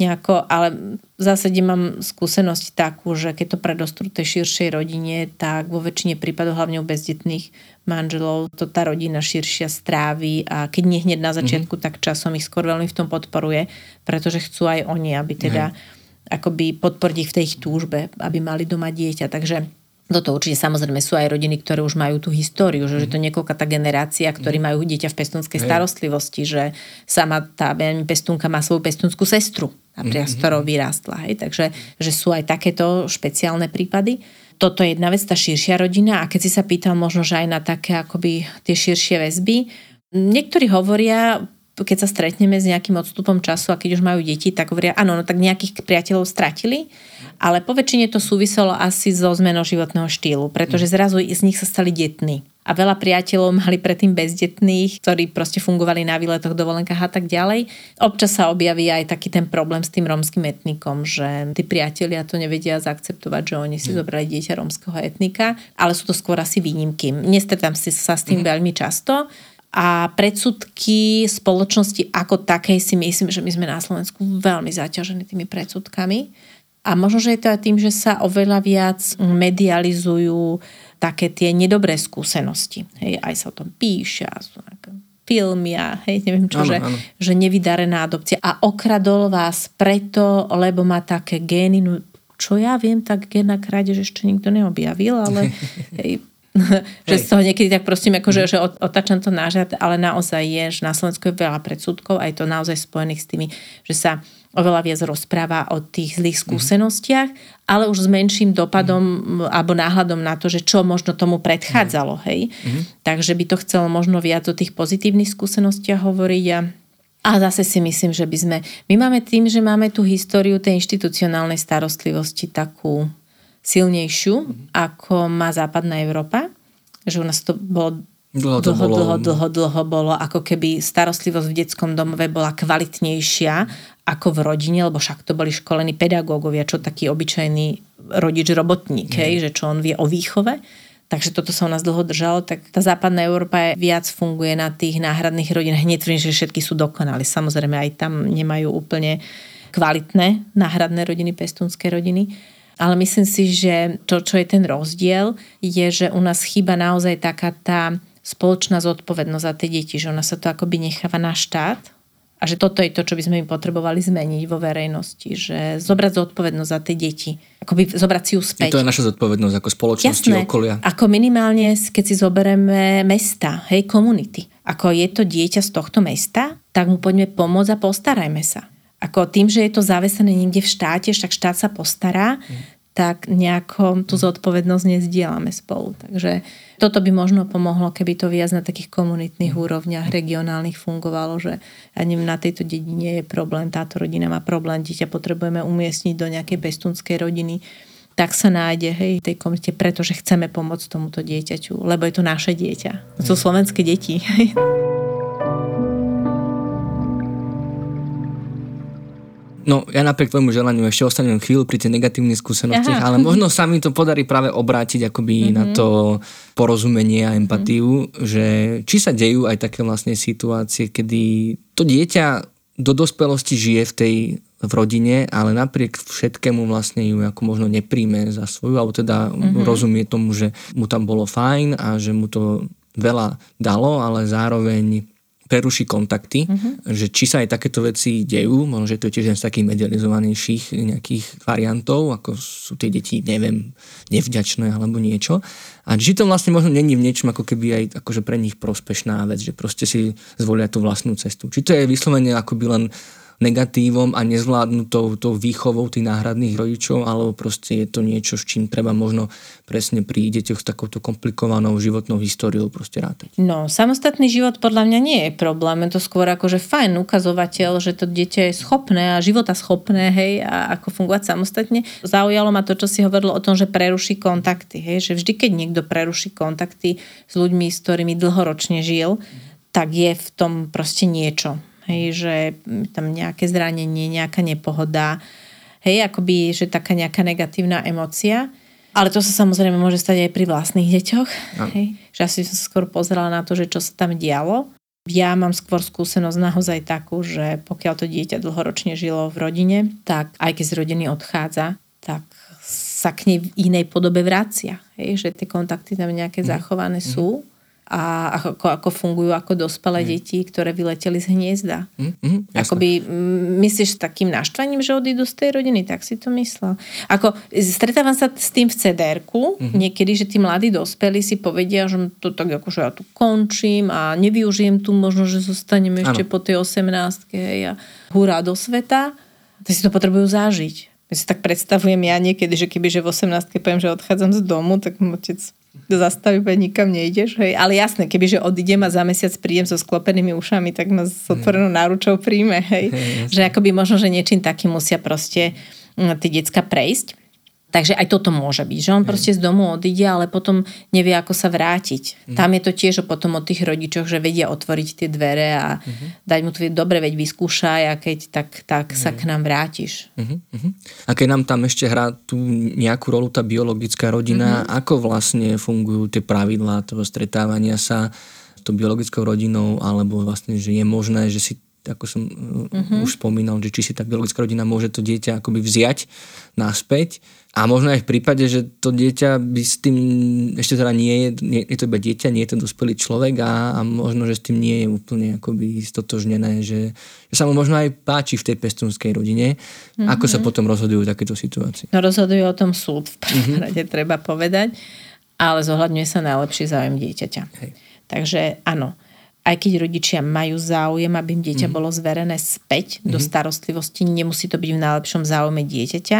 Speaker 2: nejako, ale v zásade mám skúsenosť takú, že keď to predostrú tej širšej rodine, tak vo väčšine prípadov, hlavne u bezdetných manželov, to tá rodina širšia strávi a keď nie hneď na mhm. začiatku, mm-hmm. tak časom ich skôr veľmi v tom podporuje, pretože chcú aj oni, aby teda mm-hmm. akoby podporiť ich v tej ich túžbe, aby mali doma dieťa. Takže toto určite samozrejme sú aj rodiny, ktoré už majú tú históriu, že, mm. že to niekoľka tá generácia, ktorí mm. majú dieťa v pestunskej hey. starostlivosti, že sama tá pestunka má svoju pestunskú sestru, napríklad, mm. s ktorou vyrástla. Hej? Takže že sú aj takéto špeciálne prípady. Toto je jedna vec, tá širšia rodina. A keď si sa pýtal možno, že aj na také akoby tie širšie väzby, niektorí hovoria, keď sa stretneme s nejakým odstupom času a keď už majú deti, tak hovoria, áno, no tak nejakých priateľov stratili, ale po väčšine to súviselo asi so zmenou životného štýlu, pretože mm. zrazu z nich sa stali detní. A veľa priateľov mali predtým bezdetných, ktorí proste fungovali na výletoch, dovolenkách a tak ďalej. Občas sa objaví aj taký ten problém s tým rómskym etnikom, že tí priatelia to nevedia zaakceptovať, že oni si mm. zobrali dieťa rómskeho etnika, ale sú to skôr asi výnimky. Nestretám si sa s tým mm. veľmi často, a predsudky spoločnosti ako takej si myslím, že my sme na Slovensku veľmi zaťažení tými predsudkami. A možno, že je to aj tým, že sa oveľa viac medializujú také tie nedobré skúsenosti. Hej, aj sa o tom píše, sú filmy a hej, neviem čo, ano, že, ano. že nevydarená adopcia. A okradol vás preto, lebo má také gény, no čo ja viem, tak géna krádež ešte nikto neobjavil, ale <laughs> hej, <laughs> že z toho niekedy tak prosím, akože, mm. že otačam to nážad, ale naozaj je, že na Slovensku je veľa predsudkov a je to naozaj spojených s tými, že sa oveľa viac rozpráva o tých zlých mhm. skúsenostiach, mm. ale už s menším dopadom mm. alebo náhľadom na to, že čo možno tomu predchádzalo. Mm. Hej? Mm. Takže by to chcelo možno viac o tých pozitívnych skúsenostiach hovoriť a a zase si myslím, že by sme... My máme tým, že máme tú históriu tej inštitucionálnej starostlivosti takú silnejšiu, mm-hmm. ako má západná Európa. Že u nás to bolo dlho, to dlho, bolo... dlho, dlho, dlho bolo, ako keby starostlivosť v detskom domove bola kvalitnejšia ako v rodine, lebo však to boli školení pedagógovia, čo taký obyčajný rodič robotník, mm. hej, že čo on vie o výchove. Takže toto sa u nás dlho držalo, tak tá západná Európa viac funguje na tých náhradných rodinách. Hneď tvrdím, že všetky sú dokonali. Samozrejme, aj tam nemajú úplne kvalitné náhradné rodiny, pestúnske rodiny. Ale myslím si, že to, čo je ten rozdiel, je, že u nás chýba naozaj taká tá spoločná zodpovednosť za tie deti, že ona sa to akoby necháva na štát, a že toto je to, čo by sme im potrebovali zmeniť vo verejnosti, že zobrať zodpovednosť za tie deti, akoby zobrať si ju späť.
Speaker 1: To je naša zodpovednosť ako spoločnosti,
Speaker 2: Jasné,
Speaker 1: okolia.
Speaker 2: Ako minimálne, keď si zoberieme mesta, hej, komunity. Ako je to dieťa z tohto mesta, tak mu poďme pomôcť a postarajme sa. Ako tým, že je to zavesené niekde v štáte, však štát sa postará, tak nejako tú zodpovednosť nezdielame spolu. Takže toto by možno pomohlo, keby to viac na takých komunitných úrovniach regionálnych fungovalo, že ja neviem, na tejto dedine je problém, táto rodina má problém, dieťa potrebujeme umiestniť do nejakej bestunskej rodiny, tak sa nájde hej, tej komunite, pretože chceme pomôcť tomuto dieťaťu, lebo je to naše dieťa. To sú slovenské deti. <laughs>
Speaker 1: No, ja napriek tvojmu želaniu ešte ostanem chvíľu pri tej negatívnych skúsenostiach, Aha. ale možno sa mi to podarí práve obrátiť akoby mm-hmm. na to porozumenie a empatiu, mm-hmm. že či sa dejú aj také vlastne situácie, kedy to dieťa do dospelosti žije v tej v rodine, ale napriek všetkému vlastne ju ako možno nepríjme za svoju, alebo teda mm-hmm. rozumie tomu, že mu tam bolo fajn a že mu to veľa dalo, ale zároveň preruší kontakty, uh-huh. že či sa aj takéto veci dejú, možno, že to je tiež jeden z takých medializovanejších nejakých variantov, ako sú tie deti, neviem, nevďačné alebo niečo. A či to vlastne možno není v niečom ako keby aj akože pre nich prospešná vec, že proste si zvolia tú vlastnú cestu. Či to je vyslovene akoby len negatívom a nezvládnutou tou výchovou tých náhradných rodičov, alebo proste je to niečo, s čím treba možno presne pri deťoch s takouto komplikovanou životnou históriou proste rátať.
Speaker 2: No, samostatný život podľa mňa nie je problém, je to skôr že fajn ukazovateľ, že to dieťa je schopné a života schopné, hej, a ako fungovať samostatne. Zaujalo ma to, čo si hovorilo o tom, že preruší kontakty, hej, že vždy, keď niekto preruší kontakty s ľuďmi, s ktorými dlhoročne žil, tak je v tom proste niečo hej, že tam nejaké zranenie, nejaká nepohoda, hej, akoby, že taká nejaká negatívna emocia. Ale to sa samozrejme môže stať aj pri vlastných deťoch. No. Hej, že asi som skôr pozerala na to, že čo sa tam dialo. Ja mám skôr skúsenosť naozaj takú, že pokiaľ to dieťa dlhoročne žilo v rodine, tak aj keď z rodiny odchádza, tak sa k nej v inej podobe vracia. Hej, že tie kontakty tam nejaké mm. zachované mm. sú a ako, ako fungujú ako dospelé mm. deti, ktoré vyleteli z hniezda. Mm, mm, Akoby myslíš takým naštvaním, že odídu z tej rodiny, tak si to myslel. Ako, stretávam sa s tým v cdr mm-hmm. niekedy, že tí mladí dospelí si povedia, že to tak ako, že ja tu končím a nevyužijem tu možno, že zostaneme ano. ešte po tej 18 a hurá do sveta. To si to potrebujú zažiť. Ja si tak predstavujem ja niekedy, že keby že v 18 poviem, že odchádzam z domu, tak otec zastaví, nikam nejdeš. Hej. Ale jasné, kebyže odídem a za mesiac prídem so sklopenými ušami, tak ma s otvorenou náručou príjme. Hej. Hej, že akoby možno, že niečím takým musia proste mm, tie decka prejsť. Takže aj toto môže byť, že on proste z domu odíde, ale potom nevie, ako sa vrátiť. Mm. Tam je to tiež potom o tých rodičoch, že vedia otvoriť tie dvere a mm-hmm. dať mu to dobre, veď vyskúšaj a keď tak, tak mm. sa k nám vrátiš.
Speaker 1: Mm-hmm. A keď nám tam ešte hrá tú nejakú rolu tá biologická rodina, mm-hmm. ako vlastne fungujú tie pravidlá toho stretávania sa s tou biologickou rodinou, alebo vlastne, že je možné, že si ako som uh-huh. už spomínal, že či si tá biologická rodina môže to dieťa akoby vziať naspäť a možno aj v prípade, že to dieťa by s tým ešte teda nie je, nie, je to iba dieťa, nie je to dospelý človek a, a možno, že s tým nie je úplne akoby stotožnené, že, že sa mu možno aj páči v tej pestunskej rodine. Uh-huh. Ako sa potom rozhodujú takéto situácie?
Speaker 2: No rozhodujú o tom súd v prvom uh-huh. rade, treba povedať. ale zohľadňuje sa najlepší záujem dieťaťa. Hej. Takže áno, aj keď rodičia majú záujem, aby im dieťa mm. bolo zverené späť mm. do mhm. starostlivosti, nemusí to byť v najlepšom záujme dieťaťa.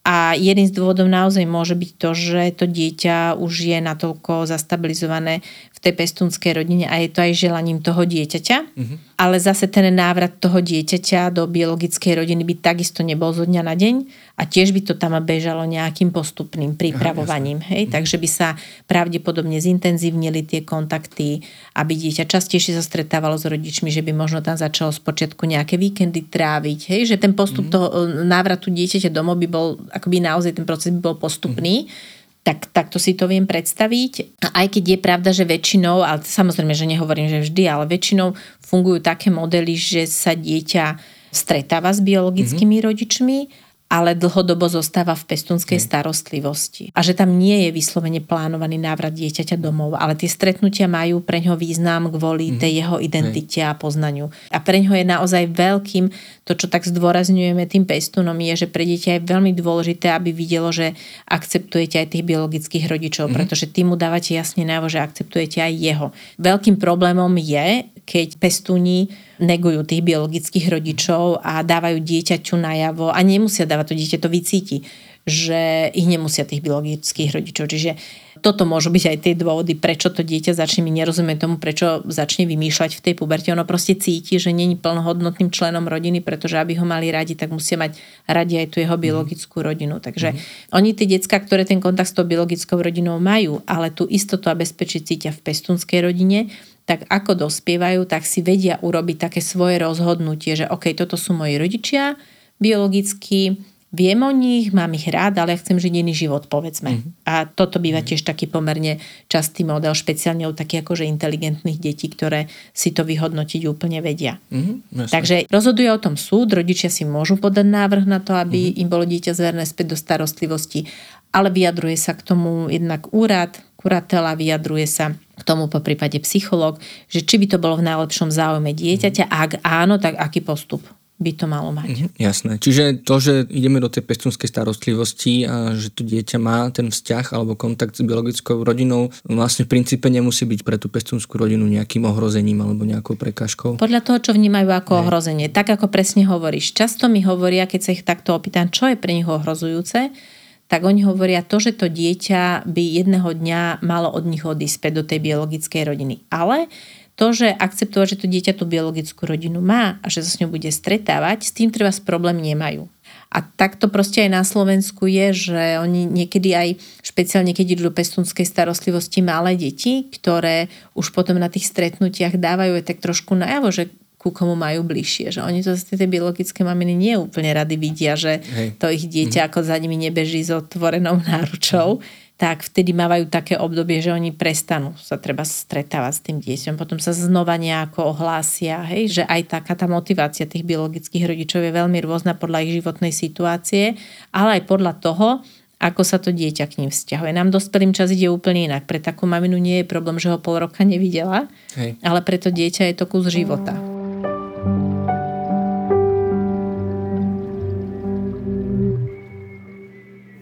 Speaker 2: A jeden z dôvodov naozaj môže byť to, že to dieťa už je natoľko zastabilizované tej pestunskej rodine a je to aj želaním toho dieťaťa. Mm-hmm. Ale zase ten návrat toho dieťaťa do biologickej rodiny by takisto nebol zo dňa na deň a tiež by to tam bežalo nejakým postupným pripravovaním. Aha, hej? Mm-hmm. Takže by sa pravdepodobne zintenzívnili tie kontakty, aby dieťa častejšie sa stretávalo s rodičmi, že by možno tam začalo spočiatku nejaké víkendy tráviť. Hej? Že ten postup mm-hmm. toho návratu dieťaťa domov by bol, akoby naozaj ten proces by bol postupný. Mm-hmm tak, takto si to viem predstaviť. A aj keď je pravda, že väčšinou, ale samozrejme, že nehovorím, že vždy, ale väčšinou fungujú také modely, že sa dieťa stretáva s biologickými mm-hmm. rodičmi ale dlhodobo zostáva v pestunskej starostlivosti. A že tam nie je vyslovene plánovaný návrat dieťaťa domov, ale tie stretnutia majú pre ňo význam kvôli mm. tej jeho identite a poznaniu. A pre ňo je naozaj veľkým, to čo tak zdôrazňujeme tým pestunom, je, že pre dieťa je veľmi dôležité, aby videlo, že akceptujete aj tých biologických rodičov, mm. pretože tým mu dávate jasne návo, že akceptujete aj jeho. Veľkým problémom je, keď pestúni negujú tých biologických rodičov a dávajú dieťaťu najavo a nemusia dávať to dieťa, to vycíti, že ich nemusia tých biologických rodičov. Čiže toto môžu byť aj tie dôvody, prečo to dieťa začne, my nerozumieme tomu, prečo začne vymýšľať v tej puberte. Ono proste cíti, že není plnohodnotným členom rodiny, pretože aby ho mali radi, tak musia mať radi aj tú jeho mhm. biologickú rodinu. Takže mm. oni, tie decka, ktoré ten kontakt s tou biologickou rodinou majú, ale tú istotu a bezpečí cítia v pestunskej rodine, tak ako dospievajú, tak si vedia urobiť také svoje rozhodnutie, že OK, toto sú moji rodičia biologicky, viem o nich, mám ich rád, ale ja chcem žiť iný život, povedzme. Mm-hmm. A toto býva tiež taký pomerne častý model, špeciálne u takých akože inteligentných detí, ktoré si to vyhodnotiť úplne vedia. Mm-hmm, Takže rozhoduje o tom súd, rodičia si môžu podať návrh na to, aby mm-hmm. im bolo dieťa zverné späť do starostlivosti, ale vyjadruje sa k tomu jednak úrad, kuratela, vyjadruje sa k tomu po prípade psychológ, že či by to bolo v najlepšom záujme dieťaťa, ak áno, tak aký postup by to malo mať.
Speaker 1: Mhm, jasné. Čiže to, že ideme do tej pestunskej starostlivosti a že to dieťa má ten vzťah alebo kontakt s biologickou rodinou, vlastne v princípe nemusí byť pre tú pestunskú rodinu nejakým ohrozením alebo nejakou prekážkou.
Speaker 2: Podľa toho, čo vnímajú ako Nie. ohrozenie. Tak ako presne hovoríš. Často mi hovoria, keď sa ich takto opýtam, čo je pre nich ohrozujúce, tak oni hovoria to, že to dieťa by jedného dňa malo od nich odísť späť do tej biologickej rodiny. Ale to, že akceptovať, že to dieťa tú biologickú rodinu má a že sa s ňou bude stretávať, s tým treba problém nemajú. A takto proste aj na Slovensku je, že oni niekedy aj, špeciálne keď idú do pestunskej starostlivosti malé deti, ktoré už potom na tých stretnutiach dávajú aj tak trošku najavo, že ku komu majú bližšie. Že oni to z tie biologické maminy nie úplne rady vidia, že Hej. to ich dieťa mm. ako za nimi nebeží s otvorenou <laughs> náručou. Mm tak vtedy mávajú také obdobie, že oni prestanú sa treba stretávať s tým dieťom. Potom sa znova nejako ohlásia, hej, že aj taká tá motivácia tých biologických rodičov je veľmi rôzna podľa ich životnej situácie, ale aj podľa toho, ako sa to dieťa k ním vzťahuje. Nám dospelým čas ide úplne inak. Pre takú maminu nie je problém, že ho pol roka nevidela, hej. ale pre to dieťa je to kus života.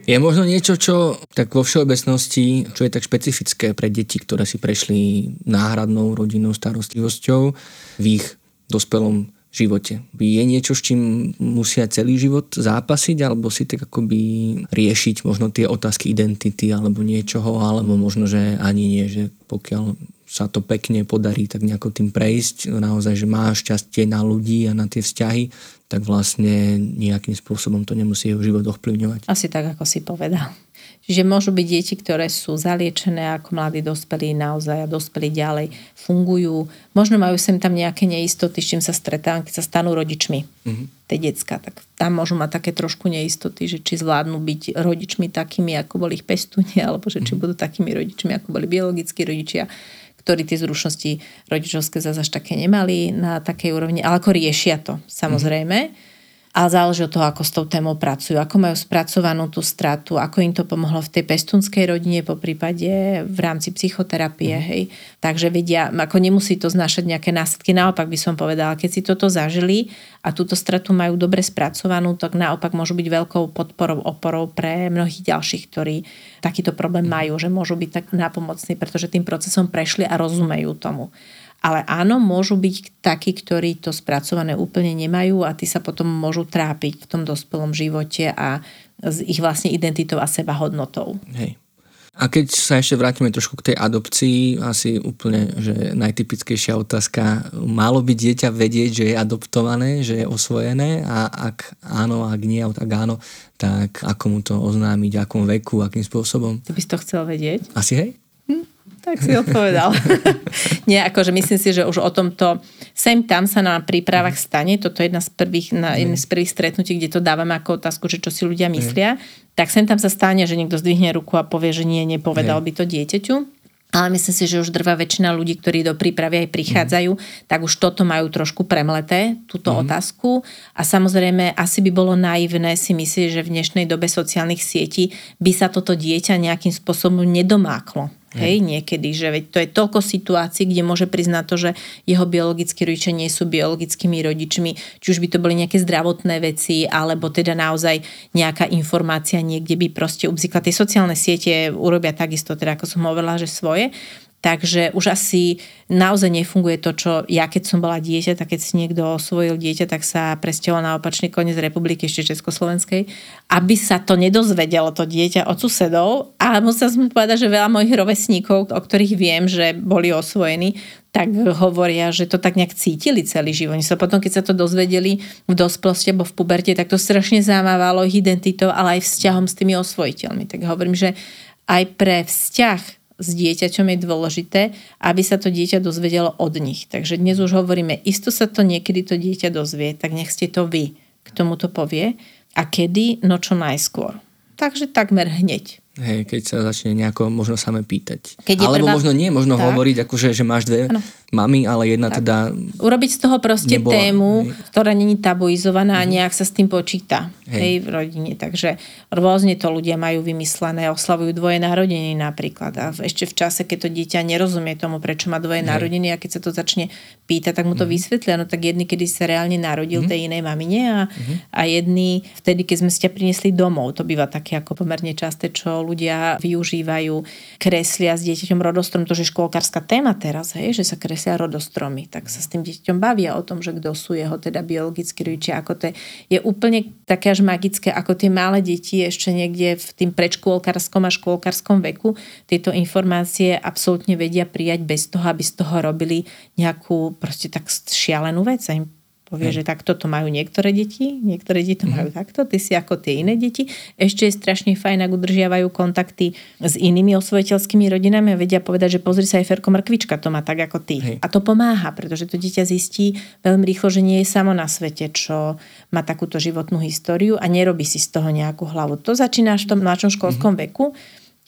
Speaker 1: Je možno niečo, čo tak vo všeobecnosti, čo je tak špecifické pre deti, ktoré si prešli náhradnou rodinnou starostlivosťou v ich dospelom živote. Je niečo, s čím musia celý život zápasiť, alebo si tak akoby riešiť možno tie otázky identity alebo niečoho, alebo možno, že ani nie, že pokiaľ sa to pekne podarí tak nejako tým prejsť, naozaj, že máš šťastie na ľudí a na tie vzťahy, tak vlastne nejakým spôsobom to nemusí jeho život ovplyvňovať.
Speaker 2: Asi tak, ako si povedal. Čiže môžu byť deti, ktoré sú zaliečené ako mladí dospelí naozaj a dospelí ďalej fungujú. Možno majú sem tam nejaké neistoty, s čím sa stretávam, keď sa stanú rodičmi. Mm-hmm. Tie decka, tak tam môžu mať také trošku neistoty, že či zvládnu byť rodičmi takými, ako boli ich pestúni, <laughs> alebo že či mm-hmm. budú takými rodičmi, ako boli biologickí rodičia ktorí tie zručnosti rodičovské zase až také nemali na takej úrovni, ale ako riešia to, samozrejme. Mm. Ale záleží od toho, ako s tou témou pracujú, ako majú spracovanú tú stratu, ako im to pomohlo v tej pestunskej rodine, po prípade v rámci psychoterapie, mm. hej. Takže vedia, ako nemusí to znášať nejaké následky, naopak by som povedala, keď si toto zažili a túto stratu majú dobre spracovanú, tak naopak môžu byť veľkou podporou, oporou pre mnohých ďalších, ktorí takýto problém mhm. majú, že môžu byť tak nápomocní, pretože tým procesom prešli a rozumejú tomu. Ale áno, môžu byť takí, ktorí to spracované úplne nemajú a tí sa potom môžu trápiť v tom dospelom živote a s ich vlastne identitou a seba hodnotou.
Speaker 1: Hej. A keď sa ešte vrátime trošku k tej adopcii, asi úplne, že najtypickejšia otázka, malo by dieťa vedieť, že je adoptované, že je osvojené a ak áno, ak nie, tak áno, tak ako mu to oznámiť, akom veku, akým spôsobom?
Speaker 2: Ty by si to chcel vedieť?
Speaker 1: Asi hej?
Speaker 2: Tak si odpovedal. <laughs> Nie, akože myslím si, že už o tomto sem tam sa na prípravách stane. Toto je jedna z prvých, na, jedna z prvých stretnutí, kde to dávame ako otázku, že čo si ľudia myslia. Tak sem tam sa stane, že niekto zdvihne ruku a povie, že nie, nepovedal by to dieťaťu. Ale myslím si, že už drvá väčšina ľudí, ktorí do prípravy aj prichádzajú, mm. tak už toto majú trošku premleté, túto mm. otázku. A samozrejme, asi by bolo naivné si myslieť, že v dnešnej dobe sociálnych sietí by sa toto dieťa nejakým spôsobom nedomáklo. Hej, niekedy, že veď to je toľko situácií, kde môže priznať to, že jeho biologickí rodičia nie sú biologickými rodičmi, či už by to boli nejaké zdravotné veci, alebo teda naozaj nejaká informácia niekde by proste ubzikla. Tie sociálne siete urobia takisto, teda ako som hovorila, že svoje. Takže už asi naozaj nefunguje to, čo ja keď som bola dieťa, tak keď si niekto osvojil dieťa, tak sa presťahoval na opačný koniec republiky, ešte Československej, aby sa to nedozvedelo to dieťa od susedov. A musela som povedať, že veľa mojich rovesníkov, o ktorých viem, že boli osvojení, tak hovoria, že to tak nejak cítili celý život. Sa potom, keď sa to dozvedeli v dospelosti alebo v puberte, tak to strašne zamávalo ich identitou, ale aj vzťahom s tými osvojiteľmi. Tak hovorím, že aj pre vzťah s dieťaťom je dôležité, aby sa to dieťa dozvedelo od nich. Takže dnes už hovoríme, isto sa to niekedy to dieťa dozvie, tak nech ste to vy, k tomu to povie. A kedy? No čo najskôr. Takže takmer hneď.
Speaker 1: Hej, keď sa začne nejako možno same pýtať. Keď Alebo prvá... možno nie, možno tak. hovoriť, akože, že máš dve ano. mamy, ale jedna tak. teda...
Speaker 2: Urobiť z toho proste nebola, tému, hej. ktorá není tabuizovaná a mhm. nejak sa s tým počíta hej. hej, v rodine. Takže rôzne to ľudia majú vymyslené, oslavujú dvoje narodeniny napríklad. A ešte v čase, keď to dieťa nerozumie tomu, prečo má dvoje hej. narodeniny a keď sa to začne pýtať, tak mu to mm. vysvetlia. No tak jedný, kedy sa reálne narodil mm. tej inej mamine a, mm. a jedný vtedy, keď sme si ťa priniesli domov. To býva také ako pomerne časté, čo ľudia využívajú, kreslia s dieťaťom rodostrom, to je škôlkárska téma teraz, hej, že sa kreslia rodostromy, tak sa s tým dieťaťom bavia o tom, že kto sú jeho teda biologickí rodičia, ako to je, je úplne také až magické, ako tie malé deti ešte niekde v tým predškôlkarskom a škôlkarskom veku tieto informácie absolútne vedia prijať bez toho, aby z toho robili nejakú proste tak šialenú vec im Povie, že takto to majú niektoré deti, niektoré deti to mm. majú takto, ty si ako tie iné deti. Ešte je strašne fajn, ak udržiavajú kontakty s inými osvojiteľskými rodinami a vedia povedať, že pozri sa aj Ferko Mrkvička, to má tak ako ty. Hej. A to pomáha, pretože to dieťa zistí veľmi rýchlo, že nie je samo na svete, čo má takúto životnú históriu a nerobí si z toho nejakú hlavu. To začínaš v tom mladšom školskom mm. veku,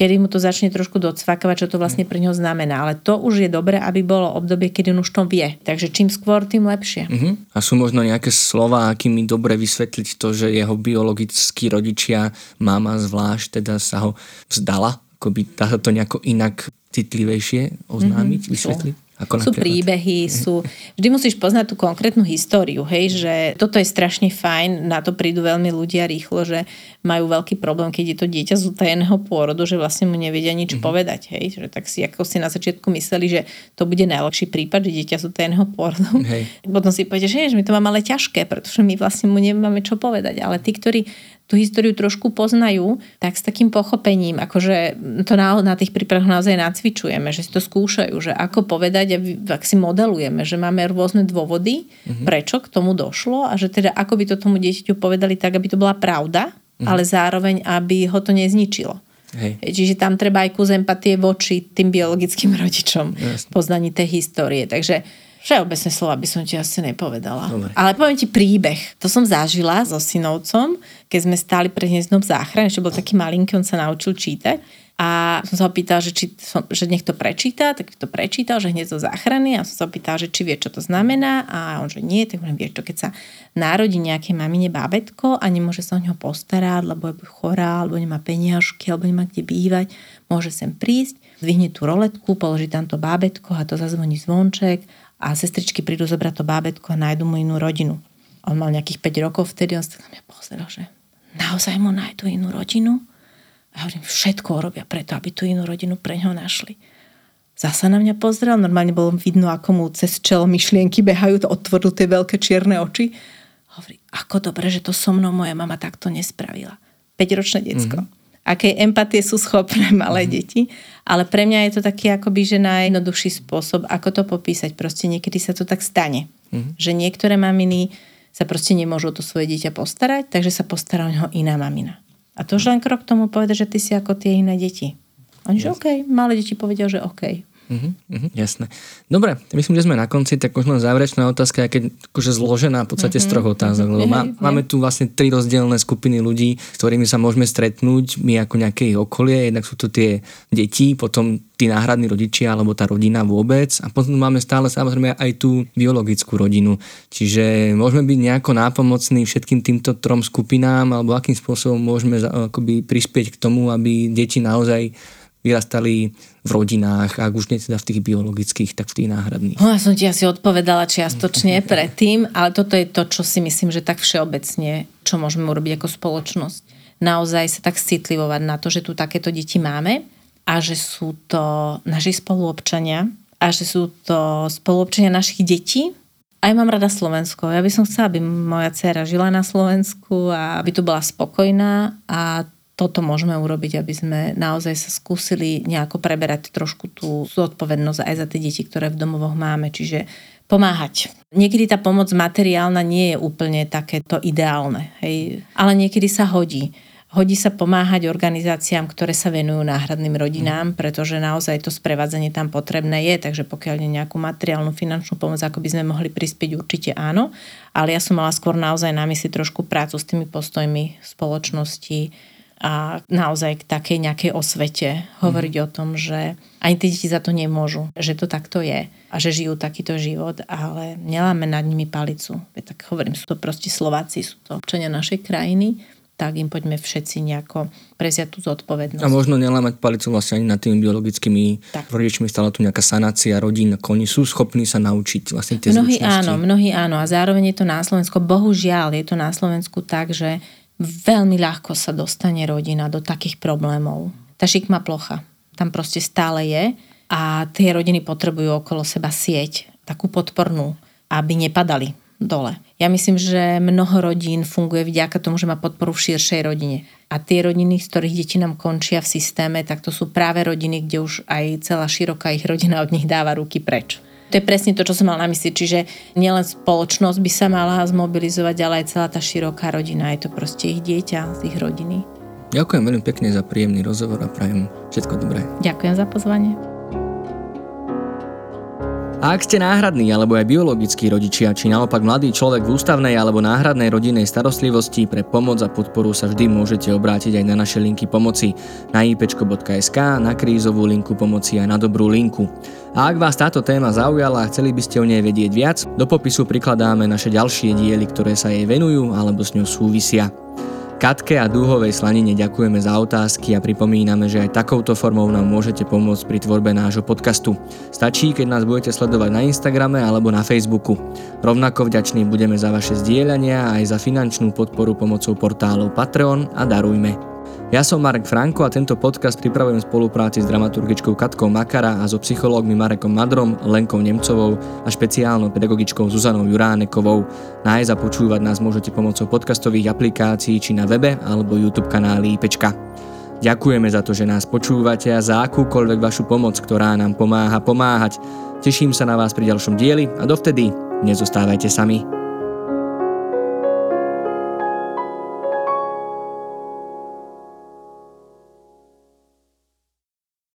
Speaker 2: kedy mu to začne trošku docvakávať, čo to vlastne pre neho znamená. Ale to už je dobré, aby bolo obdobie, kedy on už to vie. Takže čím skôr, tým lepšie.
Speaker 1: Uh-huh. A sú možno nejaké slova, akými dobre vysvetliť to, že jeho biologickí rodičia, mama zvlášť, teda sa ho vzdala? Akoby dá to nejako inak citlivejšie oznámiť, mm-hmm. vysvetliť?
Speaker 2: Ako sú príbehy, sú... Vždy musíš poznať tú konkrétnu históriu, hej, že toto je strašne fajn, na to prídu veľmi ľudia rýchlo, že majú veľký problém, keď je to dieťa z utajeného pôrodu, že vlastne mu nevedia nič mm-hmm. povedať, hej, že tak si ako si na začiatku mysleli, že to bude najlepší prípad, že dieťa z utajeného pôrodu. Hej. Potom si poviete, že my to máme ale ťažké, pretože my vlastne mu nemáme čo povedať, ale tí, ktorí tú históriu trošku poznajú, tak s takým pochopením, akože to na, na tých príprav naozaj nacvičujeme, že si to skúšajú, že ako povedať a ak si modelujeme, že máme rôzne dôvody, mm-hmm. prečo k tomu došlo a že teda ako by to tomu dieťaťu povedali tak, aby to bola pravda, mm-hmm. ale zároveň, aby ho to nezničilo. Hej. Čiže tam treba aj kus empatie voči tým biologickým <laughs> rodičom, Jasne. poznaní tej histórie. Takže Všeobecné slova by som ti asi nepovedala. Dobre. Ale poviem ti príbeh. To som zažila so synovcom, keď sme stáli pred hniezdom v záchrane, ešte bol taký malinký, on sa naučil čítať. A som sa opýtal, že, či som, že nech to prečíta, tak to prečítal, že hneď zo záchrany a som sa opýtal, že či vie, čo to znamená a on, že nie, tak hovorím, vieš to, keď sa narodí nejaké mamine bábetko a nemôže sa o neho postarať, lebo je chorá, alebo nemá peniažky, alebo nemá kde bývať, môže sem prísť, zvihne tú roletku, položí tam to bábetko a to zazvoní zvonček a sestričky prídu zobrať to bábetko a nájdu mu inú rodinu. On mal nejakých 5 rokov vtedy, on sa na mňa pozeral, že naozaj mu nájdu inú rodinu? A hovorím, všetko robia preto, aby tú inú rodinu pre ňo našli. Zasa na mňa pozrel, normálne bolo vidno, ako mu cez čelo myšlienky behajú, to otvoril tie veľké čierne oči. Hovorí, ako dobre, že to so mnou moja mama takto nespravila. 5-ročné decko. Mm-hmm. Aké empatie sú schopné <laughs> malé mm-hmm. deti. Ale pre mňa je to taký akoby, že najjednoduchší spôsob, ako to popísať. Proste niekedy sa to tak stane. Mm-hmm. Že niektoré maminy sa proste nemôžu o to svoje dieťa postarať, takže sa postará o neho iná mamina. A to už len krok tomu povedať, že ty si ako tie iné deti. Oni, že OK, malé deti povedia, že OK.
Speaker 1: Uh-huh, uh-huh, jasné. Dobre, myslím, že sme na konci, tak možno záverečná otázka, keď akože zložená v podstate uh-huh. z troch otázok. Lebo má, máme tu vlastne tri rozdielne skupiny ľudí, s ktorými sa môžeme stretnúť, my ako nejaké okolie, jednak sú to tie deti, potom tí náhradní rodičia alebo tá rodina vôbec a potom máme stále samozrejme aj tú biologickú rodinu. Čiže môžeme byť nejako nápomocní všetkým týmto trom skupinám alebo akým spôsobom môžeme akoby prispieť k tomu, aby deti naozaj vyrastali v rodinách, ak už nie teda v tých biologických, tak v tých náhradných.
Speaker 2: No, ja som ti asi odpovedala čiastočne <laughs> predtým, ale toto je to, čo si myslím, že tak všeobecne, čo môžeme urobiť ako spoločnosť. Naozaj sa tak citlivovať na to, že tu takéto deti máme a že sú to naši spoluobčania a že sú to spoluobčania našich detí. Aj mám rada Slovensko. Ja by som chcela, aby moja dcera žila na Slovensku a aby tu bola spokojná a toto môžeme urobiť, aby sme naozaj sa skúsili nejako preberať trošku tú zodpovednosť aj za tie deti, ktoré v domovoch máme. Čiže pomáhať. Niekedy tá pomoc materiálna nie je úplne takéto ideálne, hej? ale niekedy sa hodí. Hodí sa pomáhať organizáciám, ktoré sa venujú náhradným rodinám, pretože naozaj to sprevádzanie tam potrebné je, takže pokiaľ nie nejakú materiálnu, finančnú pomoc, ako by sme mohli prispieť, určite áno. Ale ja som mala skôr naozaj na mysli trošku prácu s tými postojmi spoločnosti, a naozaj k takej nejakej osvete hovoriť mm. o tom, že ani tie deti za to nemôžu, že to takto je a že žijú takýto život, ale neláme nad nimi palicu. Tak hovorím, sú to proste Slováci, sú to občania našej krajiny, tak im poďme všetci nejako preziať tú zodpovednosť.
Speaker 1: A možno nelámať palicu vlastne ani nad tými biologickými tak. rodičmi, stále tu nejaká sanácia rodín, ako oni sú schopní sa naučiť vlastne tie
Speaker 2: Mnohí
Speaker 1: zručnosti.
Speaker 2: áno, mnohí áno a zároveň je to na Slovensku, bohužiaľ je to na Slovensku tak, že veľmi ľahko sa dostane rodina do takých problémov. Tá šikma plocha tam proste stále je a tie rodiny potrebujú okolo seba sieť, takú podpornú, aby nepadali dole. Ja myslím, že mnoho rodín funguje vďaka tomu, že má podporu v širšej rodine. A tie rodiny, z ktorých deti nám končia v systéme, tak to sú práve rodiny, kde už aj celá široká ich rodina od nich dáva ruky preč. To je presne to, čo som mal na mysli. Čiže nielen spoločnosť by sa mala zmobilizovať, ale aj celá tá široká rodina. Je to proste ich dieťa z ich rodiny.
Speaker 1: Ďakujem veľmi pekne za príjemný rozhovor a prajem všetko dobré.
Speaker 2: Ďakujem za pozvanie.
Speaker 1: A ak ste náhradní alebo aj biologickí rodičia, či naopak mladý človek v ústavnej alebo náhradnej rodinnej starostlivosti, pre pomoc a podporu sa vždy môžete obrátiť aj na naše linky pomoci na ipečko.sk, na krízovú linku pomoci a na dobrú linku. A ak vás táto téma zaujala a chceli by ste o nej vedieť viac, do popisu prikladáme naše ďalšie diely, ktoré sa jej venujú alebo s ňou súvisia. Katke a Dúhovej slanine ďakujeme za otázky a pripomíname, že aj takouto formou nám môžete pomôcť pri tvorbe nášho podcastu. Stačí, keď nás budete sledovať na Instagrame alebo na Facebooku. Rovnako vďační budeme za vaše zdieľania a aj za finančnú podporu pomocou portálov Patreon a Darujme. Ja som Marek Franko a tento podcast pripravujem v spolupráci s dramaturgičkou Katkou Makara a so psychológmi Marekom Madrom, Lenkou Nemcovou a špeciálnou pedagogičkou Zuzanou Juránekovou. Nájsť a počúvať nás môžete pomocou podcastových aplikácií či na webe alebo YouTube kanáli IPčka. Ďakujeme za to, že nás počúvate a za akúkoľvek vašu pomoc, ktorá nám pomáha pomáhať. Teším sa na vás pri ďalšom dieli a dovtedy nezostávajte sami.